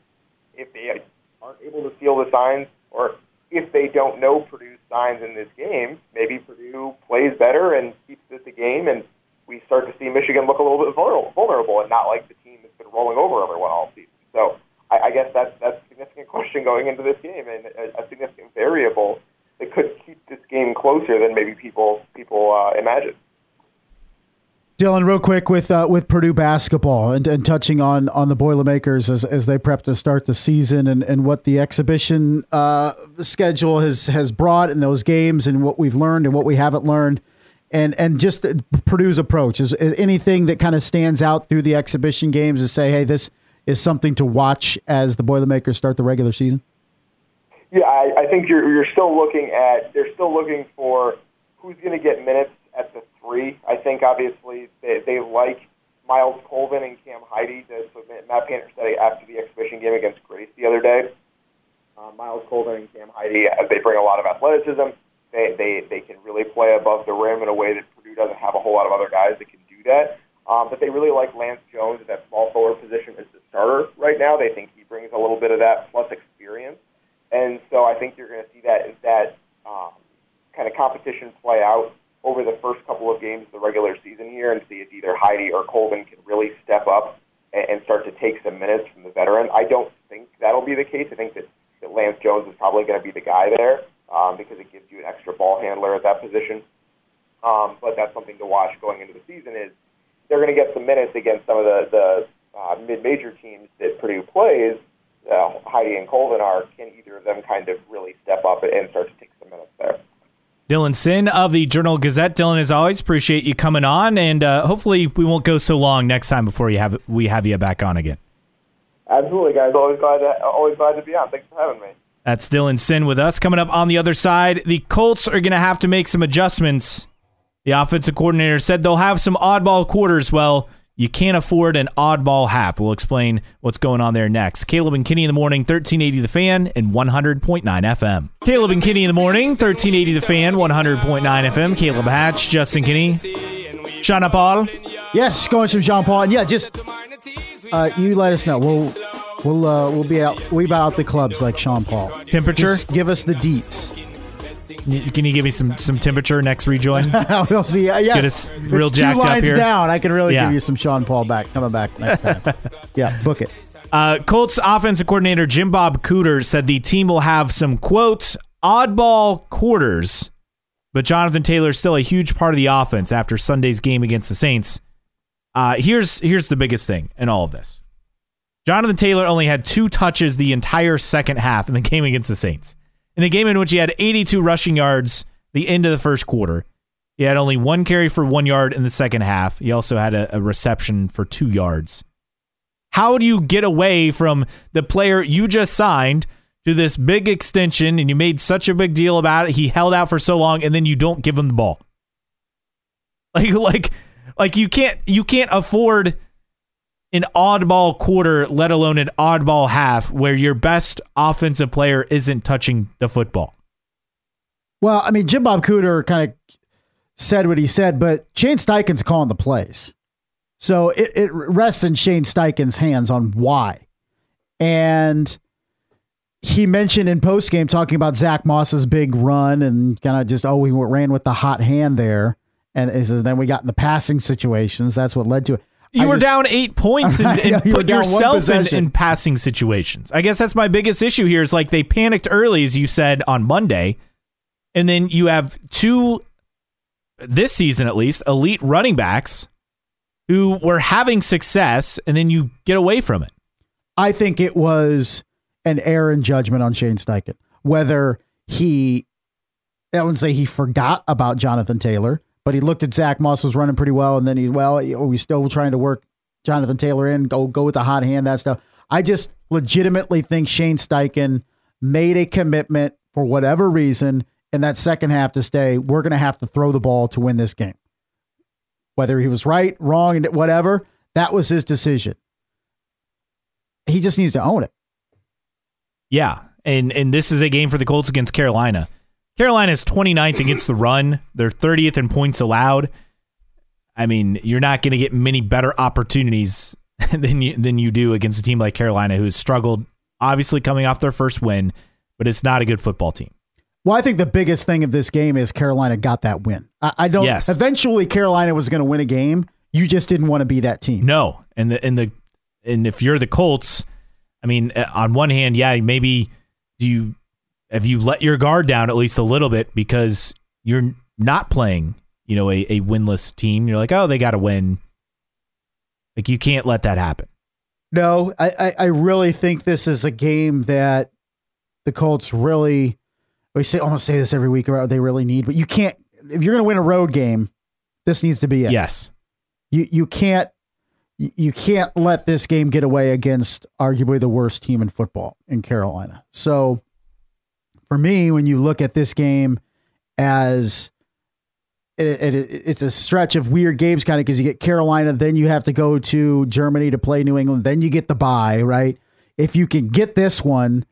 if they aren't able to steal the signs, or if they don't know Purdue's signs in this game, maybe Purdue plays better and keeps this a game, and we start to see Michigan look a little bit vulnerable and not like the team that's been rolling over everyone all season. So I, I guess that's that's a significant question going into this game, and a, a significant variable that could keep this game closer than maybe people people uh, imagine. Dylan, real quick with uh, with Purdue basketball and, and touching on on the Boilermakers as, as they prep to start the season and, and what the exhibition uh, schedule has has brought in those games and what we've learned and what we haven't learned and and just Purdue's approach is, is anything that kind of stands out through the exhibition games to say, hey, this is something to watch as the Boilermakers start the regular season. Yeah, I, I think you're you're still looking at they're still looking for who's going to get minutes at the three. I think obviously they, they like Myles Colvin and Cam Heide. So Matt Painter said after the exhibition game against Grace the other day, uh, Myles Colvin and Cam Heide uh, they bring a lot of athleticism. They they they can really play above the rim in a way that Purdue doesn't have a whole lot of other guys that can do that. Um, but they really like Lance Jones at that small forward position as the starter right now. They think he brings a little bit of that plus experience, and so I think you're going to see that that um, kind of competition play out over the first couple of games of the regular season here and see if either Heide or Colvin can really step up and, start to take some minutes from the veteran. I don't think that'll be the case. I think that, that Lance Jones is probably going to be the guy there um, because it gives you an extra ball handler at that position. Um, but that's something to watch going into the season is they're going to get some minutes against some of the, the uh, mid-major teams that Purdue plays. Uh, Heide and Colvin are. Can either of them kind of really step up and start to take some minutes there? Dylan Sinn of the Journal Gazette. Dylan, as always, appreciate you coming on, and uh, hopefully we won't go so long next time before you have we have you back on again. Absolutely, guys. Always glad to always glad to be on. Thanks for having me. That's Dylan Sinn with us. Coming up on the other side, the Colts are going to have to make some adjustments. The offensive coordinator said they'll have some oddball quarters. Well, you can't afford an oddball half. We'll explain what's going on there next. Caleb and Kenny in the morning, 1380 The Fan and 100.9 FM. Caleb and Kenny in the morning, 1380 The Fan, 100.9 FM. Caleb Hatch, Justin Kenny, Sean Paul. Yes, going some Sean Paul. And yeah, just uh, you let us know. We'll we'll uh, we'll be out. We about out the clubs like Sean Paul. Temperature? Just give us the deets. Can you give me some some temperature next rejoin? [LAUGHS] we'll see. Uh, yes. Get us real it's jacked two up here. down. I can really Yeah. give you some Sean Paul back coming back next time. [LAUGHS] yeah, book it. Uh, Colts offensive coordinator Jim Bob Cooter said the team will have some quote oddball quarters, but Jonathan Taylor is still a huge part of the offense after Sunday's game against the Saints. Uh, here's here's the biggest thing in all of this. Jonathan Taylor only had two touches the entire second half in the [LAUGHS] game against the Saints. In the game in which he had 82 rushing yards the end of the first quarter, he had only one carry for one yard in the second half. He also had a, a reception for two yards. How do you get away from the player you just signed to this big extension and you made such a big deal about it? He held out for so long and then you don't give him the ball. [LAUGHS] Like like like you can't you can't afford an oddball quarter, let alone an oddball half where your best offensive player isn't touching the football. Well, I mean, Jim Bob Cooter kind of said what he said, but Shane Steichen's calling the plays. So it, it rests in Shane Steichen's hands on why. And he mentioned in postgame talking about Zach Moss's big run and kind of just, oh, we ran with the hot hand there. And he says, then we got in the passing situations. That's what led to it. You I were just- down eight points and, [LAUGHS] and you put yourself in, in passing situations. I guess that's my biggest issue here is like they panicked early, as you said on Monday, and then you have two this season at least elite running backs who were having success, and then you get away from it. I think it was an error in judgment on Shane Steichen. Whether he, I wouldn't say he forgot about Jonathan Taylor, but he looked at Zach Moss running pretty well, and then he, well, are we still trying to work Jonathan Taylor in? Go go with the hot hand, that stuff. I just legitimately think Shane Steichen made a commitment for whatever reason in that second half to stay. We're going to have to throw the ball to win this game. Whether he was right, wrong, and whatever, that was his decision. He just needs to own it. Yeah, and and this is a game for the Colts against Carolina. Carolina is 29th against the run. They're 30th in points allowed. I mean, you're not going to get many better opportunities [LAUGHS] than you than you do against a team like Carolina, who has struggled, obviously coming off their first win, but it's not a good football team. Well, I think the biggest thing of this game is Carolina got that win. I, I don't. Yes. Eventually, Carolina was going to win a game. You just didn't want to be that team. No, and the and the and if you're the Colts, I mean, uh, on one hand, yeah, maybe do you have you let your guard down at least a little bit because you're not playing you know, a, a winless team. You're like, oh, they got to win. Like you can't let that happen. No, I, I, I really think this is a game that the Colts really. We say almost say this every week about they really need, but you can't. If you're going to win a road game, this needs to be it. Yes, you you can't you can't let this game get away against arguably the worst team in football in Carolina. So for me, when you look at this game as it, it, it's a stretch of weird games kind of because you get Carolina, then you have to go to Germany to play New England, then you get the bye, right? If you can get this one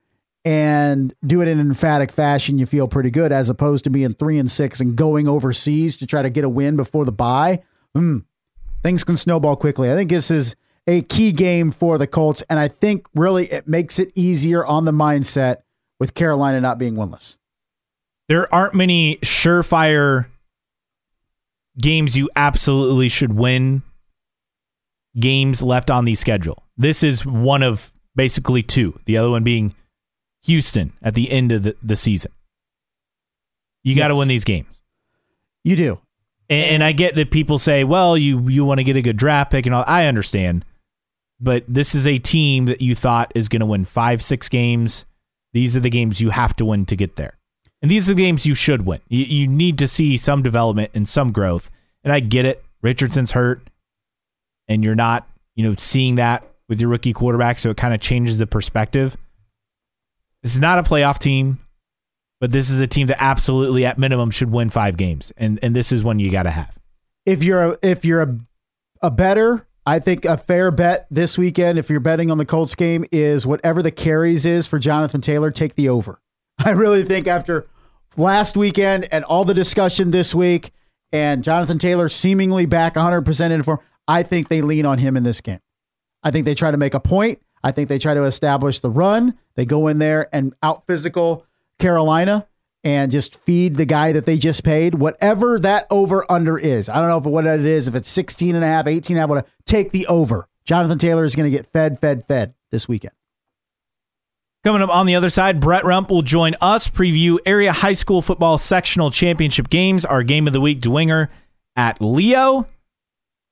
and do it in an emphatic fashion, you feel pretty good as opposed to being three and six and going overseas to try to get a win before the bye. Mm, things can snowball quickly. I think this is a key game for the Colts, and I think really it makes it easier on the mindset with Carolina not being winless. There aren't many surefire games you absolutely should win games left on the schedule. This is one of basically two, the other one being Houston at the end of the, the season. You got to win these games. You do. And, and I get that people say, well, you, you want to get a good draft pick and all. I understand. But this is a team that you thought is going to win five, six games. These are the games you have to win to get there. And these are the games you should win. You, you need to see some development and some growth. And I get it. Richardson's hurt, and you're not, you know, seeing that with your rookie quarterback, so it kind of changes the perspective. This is not a playoff team, but this is a team that absolutely, at minimum, should win five games, and and this is one you got to have. If you're a, if you're a a better, I think a fair bet this weekend, if you're betting on the Colts game, is whatever the carries is for Jonathan Taylor, take the over. [LAUGHS] I really think after last weekend and all the discussion this week, and Jonathan Taylor seemingly back 100% in form, I think they lean on him in this game. I think they try to make a point. I think they try to establish the run. They go in there and out physical Carolina and just feed the guy that they just paid, whatever that over under is. I don't know if what it is, if it's 16 and a half, 18 and a half. Take the over. Jonathan Taylor is going to get fed, fed, fed this weekend. Coming up on the other side, Brett Rump will join us, preview area high school football sectional championship games, our game of the week, Dwenger at Leo.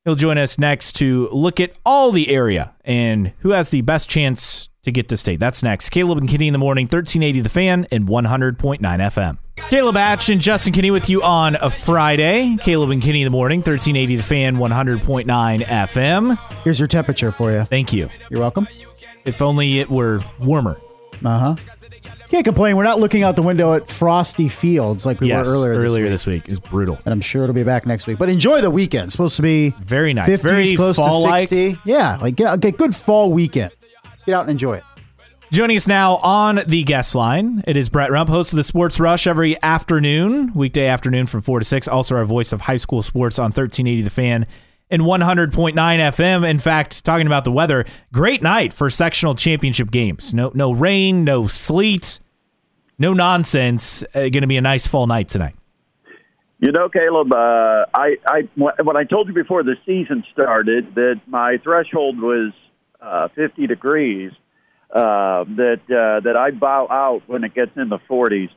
He'll join us next to look at all the area and who has the best chance to get to state. That's next. Caleb and Kenny in the morning, 1380 The Fan and 100.9 FM. Caleb Hatch and Justin Kenny with you on a Friday. Caleb and Kenny in the morning, 1380 The Fan, 100.9 FM. Here's your temperature for you. Thank you. You're welcome. If only it were warmer. Uh huh. Can't complain. We're not looking out the window at frosty fields like we yes, were earlier. earlier this week. this week is brutal. and I'm sure it'll be back next week. But enjoy the weekend. It's supposed to be Very nice. 50s, Very close to. 60. Yeah, like get, get good fall weekend. Get out and enjoy it. Joining us now on the guest line, it is Brett Rump, host of the Sports Rush every afternoon, weekday afternoon from 4 to 6. Also, our voice of high school sports on 1380 The Fan and 100.9 FM. In fact, talking about the weather, great night for sectional championship games. No, no rain, no sleet, no nonsense. Uh, Going to be a nice fall night tonight. You know, Caleb, uh, I, I when I told you before the season started that my threshold was uh, 50 degrees, uh, that uh, that I bow out when it gets in the 40s.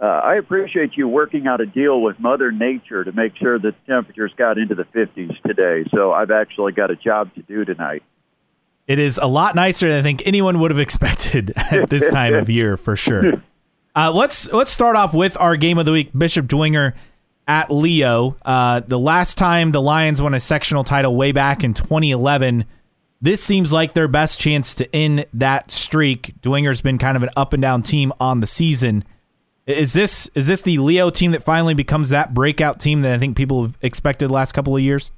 Uh, I appreciate you working out a deal with Mother Nature to make sure that temperatures got into the 50s today. So I've actually got a job to do tonight. It is a lot nicer than I think anyone would have [LAUGHS] expected at this time of year, for sure. [LAUGHS] Uh, let's let's start off with our game of the week, Bishop Dwenger at Leo. Uh, the last time the Lions won a sectional title way back in 2011, this seems like their best chance to end that streak. Dwenger's been kind of an up and down team on the season. Is this is this the Leo team that finally becomes that breakout team that I think people have expected the last couple of years?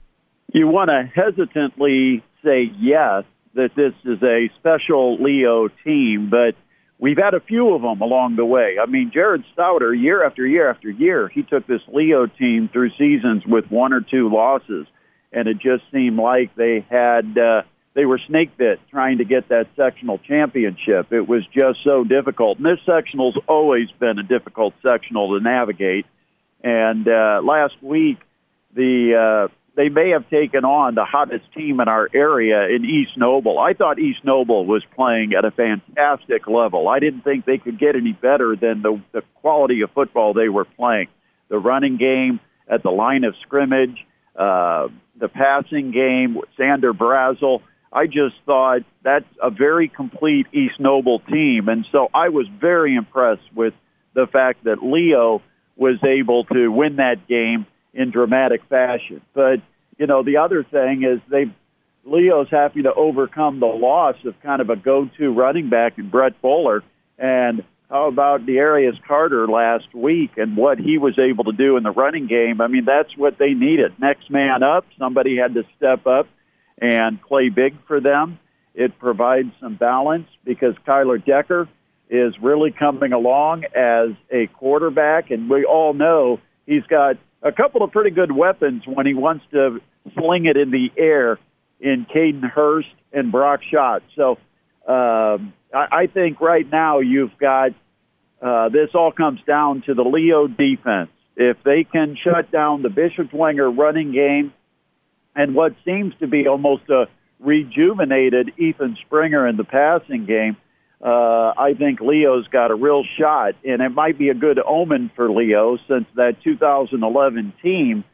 You want to hesitantly say yes, that this is a special Leo team, but we've had a few of them along the way. I mean, Jared Stouter, year after year after year, he took this Leo team through seasons with one or two losses, and it just seemed like they had uh, they were snake bit trying to get that sectional championship. It was just so difficult. And this sectional's always been a difficult sectional to navigate. And uh, last week, the uh, they may have taken on the hottest team in our area in East Noble. I thought East Noble was playing at a fantastic level. I didn't think they could get any better than the, the quality of football they were playing. The running game, at the line of scrimmage, uh, the passing game Sander Brazel. I just thought that's a very complete East Noble team. And so I was very impressed with the fact that Leo was able to win that game in dramatic fashion. But, you know, the other thing is they Leo's happy to overcome the loss of kind of a go-to running back in Brett Bowler. And how about Darius Carter last week and what he was able to do in the running game? I mean, that's what they needed. Next man up. Somebody had to step up and play big for them. It provides some balance because Kyler Decker is really coming along as a quarterback, and we all know he's got a couple of pretty good weapons when he wants to sling it in the air in Caden Hurst and Brock Schott. So um, I, I think right now you've got uh, this all comes down to the Leo defense. If they can shut down the Bishop Dwenger running game and what seems to be almost a rejuvenated Ethan Springer in the passing game, uh, I think Leo's got a real shot, and it might be a good omen for Leo since that 2011 team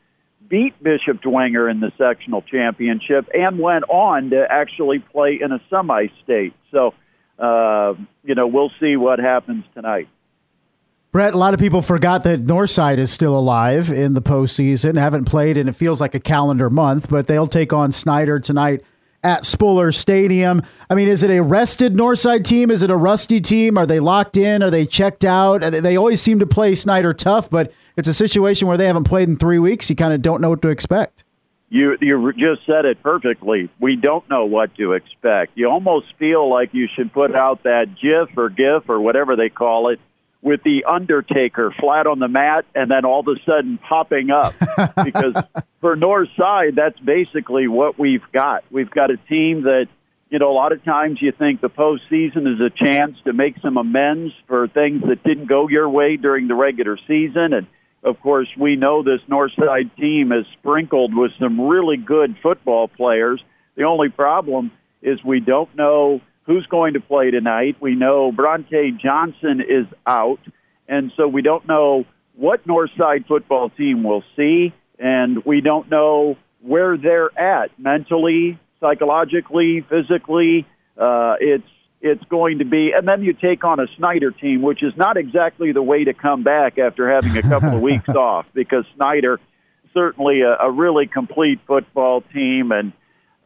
beat Bishop Dwenger in the sectional championship and went on to actually play in a semi-state. So, uh, you know, we'll see what happens tonight. Brett, a lot of people forgot that Northside is still alive in the postseason. Haven't played, and it feels like a calendar month, but they'll take on Snider tonight at Spuller Stadium. I mean, is it a rested Northside team? Is it a rusty team? Are they locked in? Are they checked out? Uh, they always seem to play Snider tough, but it's a situation where they haven't played in three weeks. You kind of don't know what to expect. You you just said it perfectly. We don't know what to expect. You almost feel like you should put out that GIF or GIF or whatever they call it with the Undertaker flat on the mat and then all of a sudden popping up. [LAUGHS] because for North Side, that's basically what we've got. We've got a team that, you know, a lot of times you think the postseason is a chance to make some amends for things that didn't go your way during the regular season. And of course, we know this North Side team is sprinkled with some really good football players. The only problem is we don't know who's going to play tonight. We know Bronte Johnson is out, and so we don't know what Northside football team we'll see, and we don't know where they're at mentally, psychologically, physically. Uh, it's it's going to be, and then you take on a Snider team, which is not exactly the way to come back after having a couple of [LAUGHS] weeks off, because Snider certainly a, a really complete football team and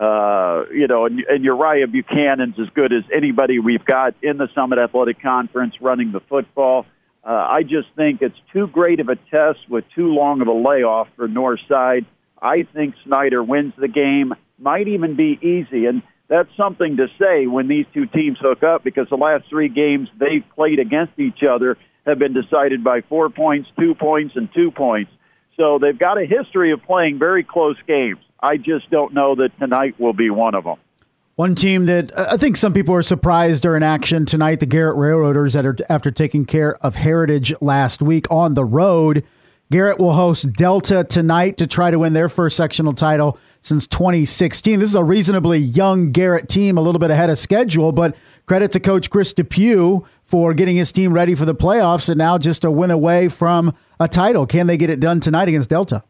uh, you know, and, and Uriah Buchanan's as good as anybody we've got in the Summit Athletic Conference running the football. Uh, I just think it's too great of a test with too long of a layoff for Northside. I think Snider wins the game, might even be easy. And that's something to say when these two teams hook up because the last three games they've played against each other have been decided by four points, two points, and two points. So they've got a history of playing very close games. I just don't know that tonight will be one of them. One team that uh, I think some people are surprised are in action tonight, the Garrett Railroaders, that are after taking care of Heritage last week on the road. Garrett will host Delta tonight to try to win their first sectional title since 2016. This is a reasonably young Garrett team, a little bit ahead of schedule, but credit to Coach Chris Depew for getting his team ready for the playoffs and now just a win away from a title. Can they get it done tonight against Delta?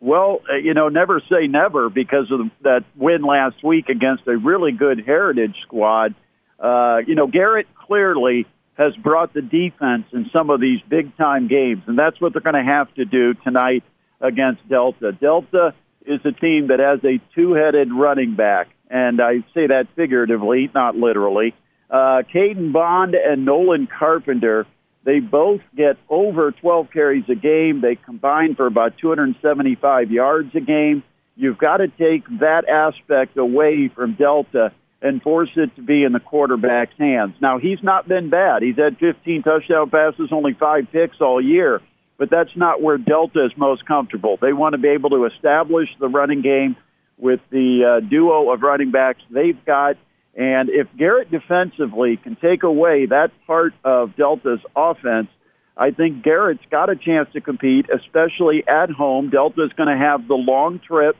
Well, uh, you know, never say never because of that win last week against a really good Heritage squad. Uh, you know, Garrett clearly has brought the defense in some of these big time games, and that's what they're going to have to do tonight against Delta. Delta is a team that has a two headed running back, and I say that figuratively, not literally. Uh, Caden Bond and Nolan Carpenter they both get over 12 carries a game. They combine for about 275 yards a game. You've got to take that aspect away from Delta and force it to be in the quarterback's hands. Now, he's not been bad. He's had 15 touchdown passes, only five picks all year, but that's not where Delta is most comfortable. They want to be able to establish the running game with the uh, duo of running backs they've got and if Garrett defensively can take away that part of Delta's offense, I think Garrett's got a chance to compete, especially at home. Delta's going to have the long trip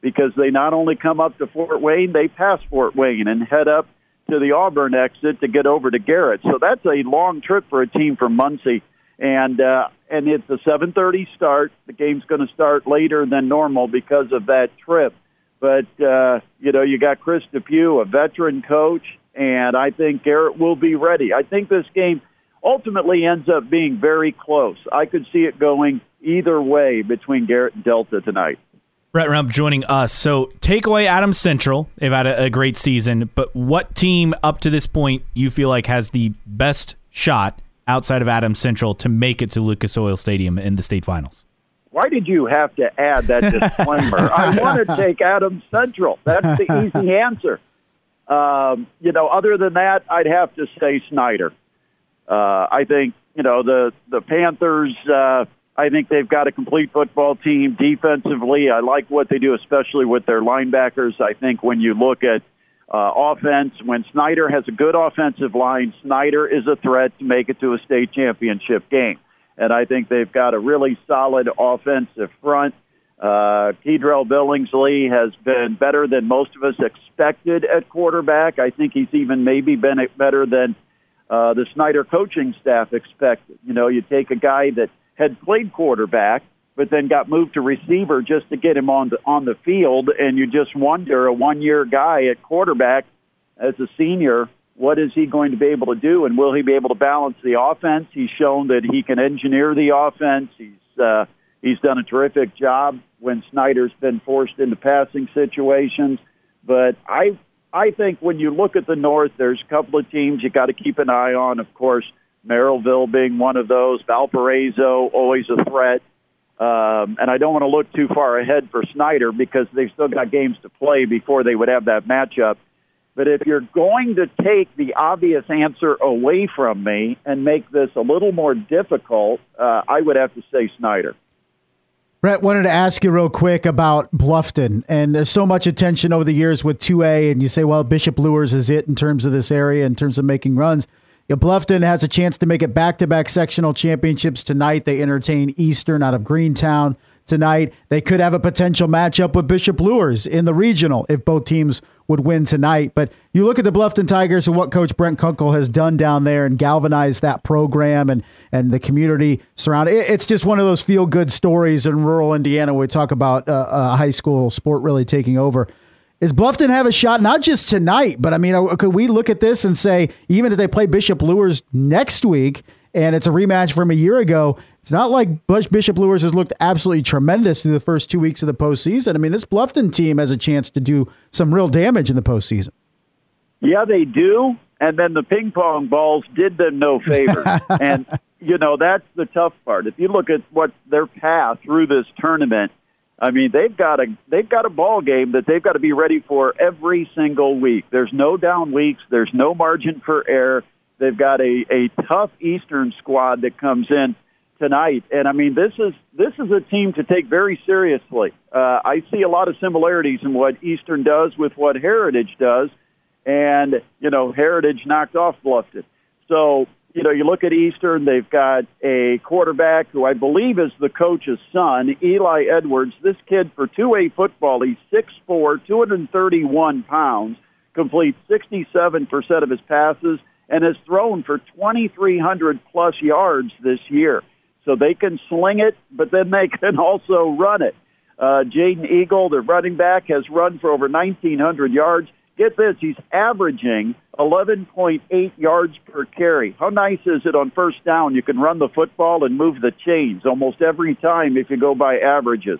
because they not only come up to Fort Wayne, they pass Fort Wayne and head up to the Auburn exit to get over to Garrett. So that's a long trip for a team from Muncie. and uh, and it's a 7:30 start. The game's going to start later than normal because of that trip. But uh, you know, you got Chris Depew, a veteran coach, and I think Garrett will be ready. I think this game ultimately ends up being very close. I could see it going either way between Garrett and Delta tonight. Brett Rump joining us. So take away Adams Central. They've had a, a, great season, but what team up to this point you feel like has the best shot outside of Adams Central to make it to Lucas Oil Stadium in the state finals? Why did you have to add that disclaimer? I [LAUGHS] want to take Adams Central. That's the easy answer. Um, you know, other than that, I'd have to say Snider. Uh, I think you know the the Panthers. Uh, I think they've got a complete football team defensively. I like what they do, especially with their linebackers. I think when you look at uh, offense, when Snider has a good offensive line, Snider is a threat to make it to a state championship game. And I think they've got a really solid offensive front. Uh, Kedrell Billingsley has been better than most of us expected at quarterback. I think he's even maybe been better than uh, the Snider coaching staff expected. You know, you take a guy that had played quarterback, but then got moved to receiver just to get him on the on the field, and you just wonder a one year guy at quarterback as a senior, what is he going to be able to do, and will he be able to balance the offense? He's shown that he can engineer the offense. He's uh, he's done a terrific job when Snider's been forced into passing situations. But I I think when you look at the North, there's a couple of teams you got to keep an eye on. Of course, Merrillville being one of those. Valparaiso, always a threat. Um, and I don't want to look too far ahead for Snyder because they've still got games to play before they would have that matchup. But if you're going to take the obvious answer away from me and make this a little more difficult, uh, I would have to say Snider. Brett, wanted to ask you real quick about Bluffton. And there's so much attention over the years with 2A, and you say, well, Bishop Luers is it in terms of this area, in terms of making runs. Know, Bluffton has a chance to make it back to back sectional championships tonight. They entertain Eastern out of Greentown tonight. They could have a potential matchup with Bishop Luers in the regional if both teams would win tonight. But you look at the Bluffton Tigers and what Coach Brent Kunkel has done down there and galvanized that program and, and the community surrounding it. It's just one of those feel good stories in rural Indiana. Where we talk about uh, a high school sport really taking over. Is Bluffton have a shot not just tonight, but I mean, uh, could we look at this and say even if they play Bishop Luers next week and it's a rematch from a year ago, it's not like Bishop Luers has looked absolutely tremendous through the first two weeks of the postseason. I mean, this Bluffton team has a chance to do some real damage in the postseason. Yeah, they do. And then the ping pong balls did them no favors. [LAUGHS] and, you know, that's the tough part. If you look at what their path through this tournament, I mean, they've got a they've got a ball game that they've got to be ready for every single week. There's no down weeks. There's no margin for error. They've got a, a tough Eastern squad that comes in tonight, and I mean, this is this is a team to take very seriously. Uh, I see a lot of similarities in what Eastern does with what Heritage does, and you know, Heritage knocked off Bluffton. So you know, you look at Eastern, they've got a quarterback who I believe is the coach's son, Eli Edwards. This kid for 2A football, he's 6'4", 231 pounds, completes 67% of his passes, and has thrown for 2,300 plus yards this year. So they can sling it, but then they [LAUGHS] can also run it. Uh, Jaden Eagle, their running back, has run for over 1,900 yards get this, he's averaging 11.8 yards per carry. How nice is it on first down? You can run the football and move the chains almost every time if you go by averages.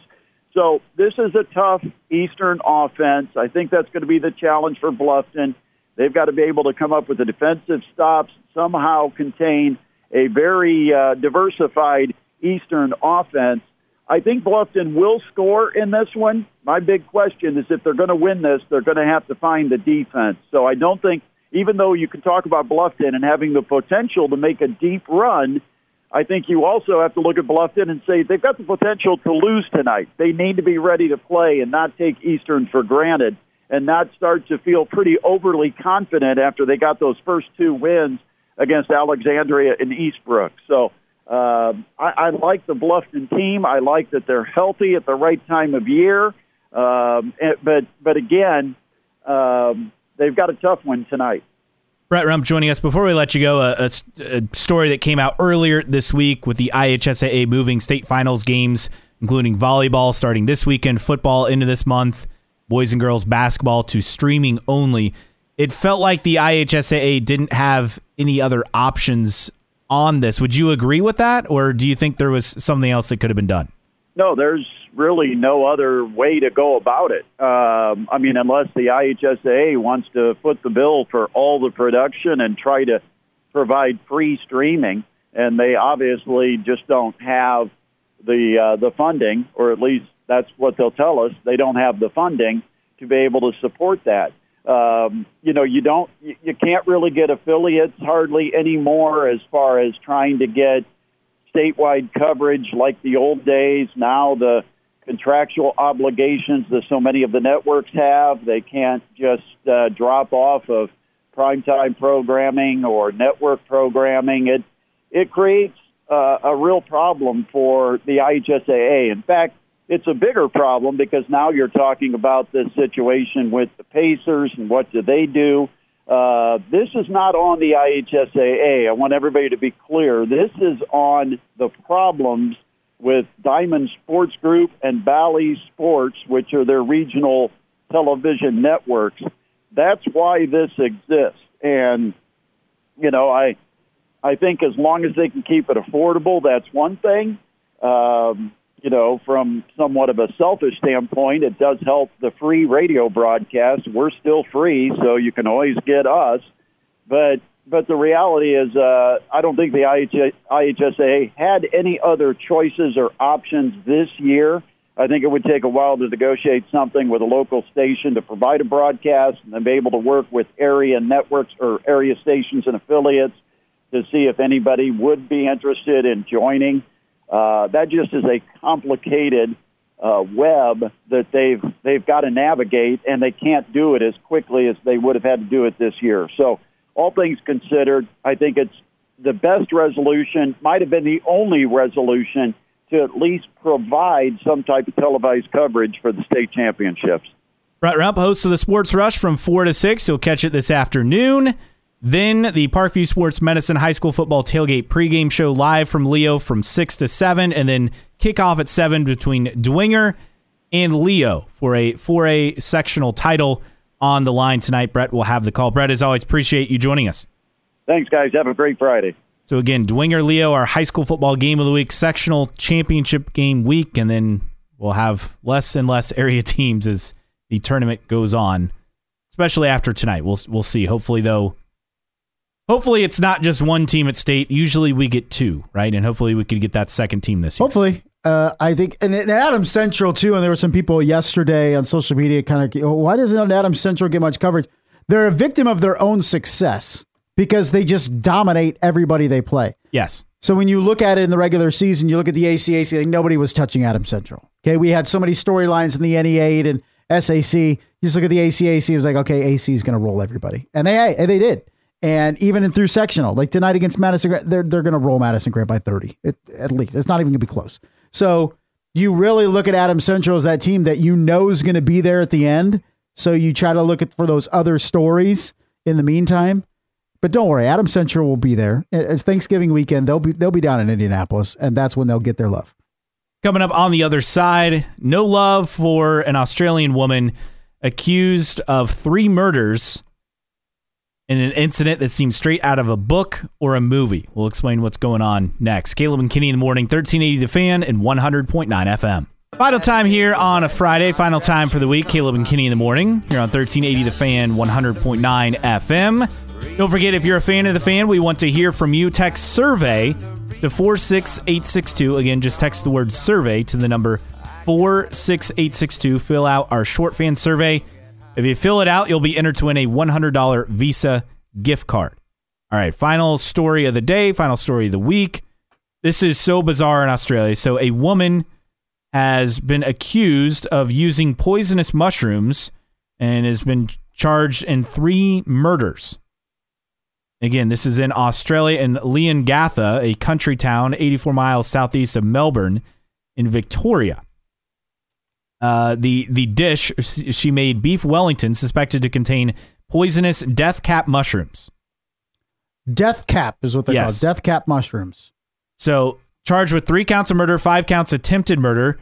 So this is a tough Eastern offense. I think that's going to be the challenge for Bluffton. They've got to be able to come up with the defensive stops, somehow contain a very uh, diversified Eastern offense I think Bluffton will score in this one. My big question is if they're going to win this, they're going to have to find the defense. So I don't think, even though you can talk about Bluffton and having the potential to make a deep run, I think you also have to look at Bluffton and say they've got the potential to lose tonight. They need to be ready to play and not take Eastern for granted and not start to feel pretty overly confident after they got those first two wins against Alexandria and Eastbrook. So uh, I, I like the Bluffton team. I like that they're healthy at the right time of year. Um, but but again, um, they've got a tough one tonight. Brett Rump joining us. Before we let you go, a, a, a, story that came out earlier this week with the IHSAA moving state finals games, including volleyball starting this weekend, football into this month, boys and girls basketball to streaming only. It felt like the IHSAA didn't have any other options on this. Would you agree with that, or do you think there was something else that could have been done? No, there's really no other way to go about it. Um, I mean, unless the IHSAA wants to foot the bill for all the production and try to provide free streaming, and they obviously just don't have the uh, the funding, or at least that's what they'll tell us. They don't have the funding to be able to support that. Um, you know, you don't, you, can't really get affiliates hardly anymore as far as trying to get statewide coverage like the old days. Now the contractual obligations that so many of the networks have. They can't just uh, drop off of primetime programming or network programming. It it creates uh, a real problem for the IHSAA. In fact, it's a bigger problem because now you're talking about this situation with the Pacers and what do they do. Uh, this is not on the IHSAA. I want everybody to be clear. This is on the problems with Diamond Sports Group and Bally Sports, which are their regional television networks. That's why this exists. And, you know, I, I think as long as they can keep it affordable, that's one thing. Um, you know, from somewhat of a selfish standpoint, it does help the free radio broadcast. We're still free, so you can always get us. But but the reality is, uh, I don't think the IHSAA had any other choices or options this year. I think it would take a while to negotiate something with a local station to provide a broadcast and then be able to work with area networks or area stations and affiliates to see if anybody would be interested in joining. Uh, that just is a complicated uh, web that they've they've got to navigate, and they can't do it as quickly as they would have had to do it this year. So all things considered, I think it's the best resolution, might have been the only resolution to at least provide some type of televised coverage for the state championships. Brett Rump, host of the Sports Rush from 4 to 6. You'll catch it this afternoon. Then the Parkview Sports Medicine High School Football Tailgate pregame show live from Leo from 6 to 7. And then kickoff at 7 between Dwenger and Leo for a 4A sectional title on the line tonight. Brett will have the call. Brett, as always, appreciate you joining us. Thanks, guys. Have a great Friday. So again, Dwenger Leo, our high school football game of the week, sectional championship game week, and then we'll have less and less area teams as the tournament goes on, especially after tonight. We'll we'll see. Hopefully, though, hopefully it's not just one team at state. Usually we get two, right? And hopefully we could get that second team this year. Hopefully, uh, I think, and, and Adams Central too. And there were some people yesterday on social media kind of, oh, why doesn't Adams Central get much coverage? They're a victim of their own success because they just dominate everybody they play. Yes. So when you look at it in the regular season, you look at the ACAC, like nobody was touching Adams Central. Okay, we had so many storylines in the NE8 and SAC. You just look at the ACAC, it was like, okay, AC is going to roll everybody, and they they did. And even in through sectional, like tonight against Madison, Grant, they're they're going to roll Madison Grant by thirty it, at least. It's not even going to be close. So you really look at Adam Central as that team that you know is going to be there at the end. So you try to look at for those other stories in the meantime. But don't worry, Adam Central will be there. It's Thanksgiving weekend. They'll be they'll be down in Indianapolis, and that's when they'll get their love. Coming up on the other side, no love for an Australian woman accused of three murders in an incident that seems straight out of a book or a movie. We'll explain what's going on next. Caleb and Kenny in the morning, 1380 The Fan and 100.9 FM. Final time here on a Friday. Final time for the week. Caleb and Kenny in the morning here on 1380 The Fan, 100.9 FM. Don't forget, if you're a fan of The Fan, we want to hear from you. Text survey to 46862. Again, just text the word survey to the number 46862. Fill out our short fan survey. If you fill it out, you'll be entered to win a $100 Visa gift card. All right, final story of the day, final story of the week. This is so bizarre in Australia. So, a woman has been accused of using poisonous mushrooms and has been charged in three murders. Again, this is in Australia in Leongatha, a country town 84 miles southeast of Melbourne in Victoria. Uh, the the dish she made beef Wellington suspected to contain poisonous death cap mushrooms. Death cap is what they Yes. call death cap mushrooms. So charged with three counts of murder, five counts attempted murder.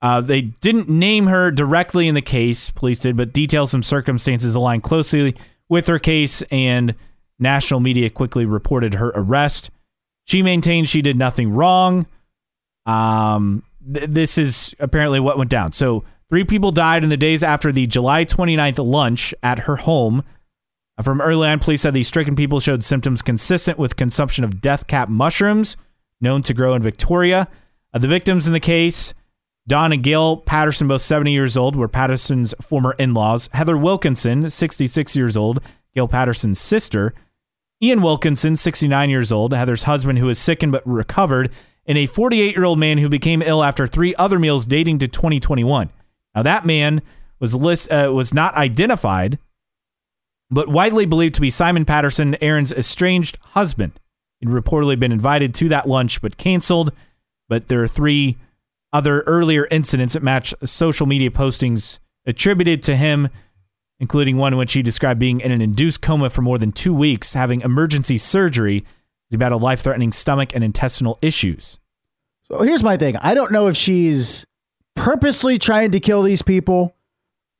Uh, they didn't name her directly in the case, police did, but details some circumstances align closely with her case, and national media quickly reported her arrest. She maintained she did nothing wrong. Um, th- this is apparently what went down. So, three people died in the days after the July 29th lunch at her home. Uh, From early on, police said the stricken people showed symptoms consistent with consumption of death cap mushrooms, known to grow in Victoria. Uh, the victims in the case, Don and Gail Patterson, both 70 years old, were Patterson's former in laws. Heather Wilkinson, 66 years old, Gail Patterson's sister. Ian Wilkinson, 69 years old, Heather's husband, who is sickened but recovered, and a 48 year old man who became ill after three other meals dating to 2021. Now, that man was list, uh, was not identified, but widely believed to be Simon Patterson, Erin's estranged husband. He'd reportedly been invited to that lunch but canceled. But there are three other earlier incidents that match social media postings attributed to him, including one in which he described being in an induced coma for more than two weeks, having emergency surgery. He battled life threatening stomach and intestinal issues. So here's my thing. I don't know if she's purposely trying to kill these people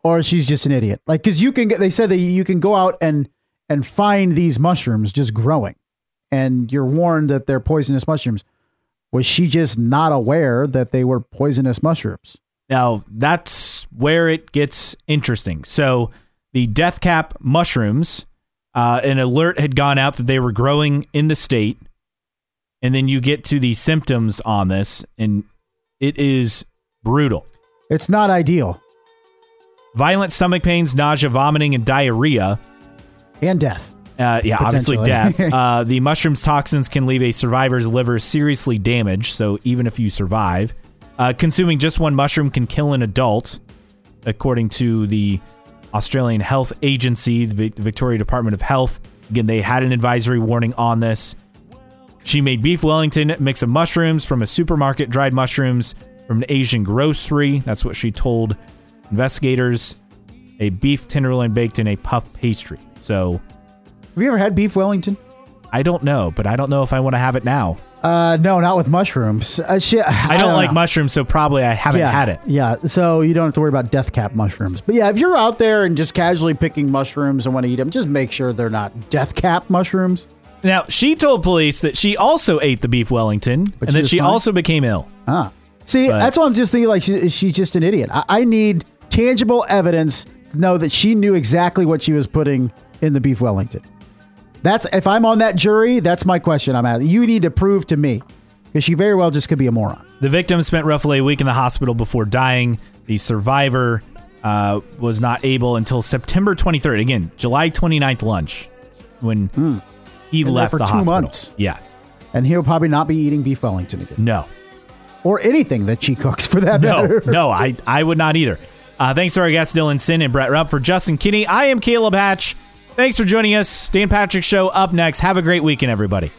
or she's just an idiot. Like cuz you can get they said that you can go out and and find these mushrooms just growing and you're warned that they're poisonous mushrooms. Was she just not aware that they were poisonous mushrooms? Now, that's where it gets interesting. So, the death cap mushrooms, uh, an alert had gone out that they were growing in the state. And then you get to the symptoms on this, and it is brutal. It's not ideal. Violent stomach pains, nausea, vomiting, and diarrhea. And death. Uh, yeah, obviously death. [LAUGHS] Uh, the mushrooms toxins can leave a survivor's liver seriously damaged. So even if you survive, uh, consuming just one mushroom can kill an adult, according to the Australian Health Agency, the Victoria Department of Health. Again, they had an advisory warning on this. She made beef Wellington mix of mushrooms from a supermarket, dried mushrooms from an Asian grocery. That's what she told investigators. A beef tenderloin baked in a puff pastry. So Have you ever had beef Wellington? I don't know, but I don't know if I want to have it now. Uh, no, not with mushrooms. Uh, she, I don't, like know. mushrooms, so probably I haven't yeah, had it. Yeah, so you don't have to worry about death cap mushrooms. But yeah, if you're out there and just casually picking mushrooms and want to eat them, just make sure they're not death cap mushrooms. Now, she told police that she also ate the beef Wellington But and she that she also became ill. Ah, see, But- that's why I'm just thinking like she, she's just an idiot. I, I need tangible evidence to know that she knew exactly what she was putting in the beef Wellington. That's if I'm on that jury, that's my question. I'm asking. You need to prove to me because she very well just could be a moron. The victim spent roughly a week in the hospital before dying. The survivor uh, was not able until September 23rd. Again, July 29th lunch when he Hmm. Been there left for the two hospital. months. Yeah. And he'll probably not be eating beef Wellington again No. or anything that she cooks for that No, matter. no, I, [LAUGHS] I would not either. Uh, thanks to our guests, Dylan Sinn and Brett Rump. For Justin Kenny, I am Caleb Hatch. Thanks for joining us. Dan Patrick Show up next. Have a great weekend, everybody.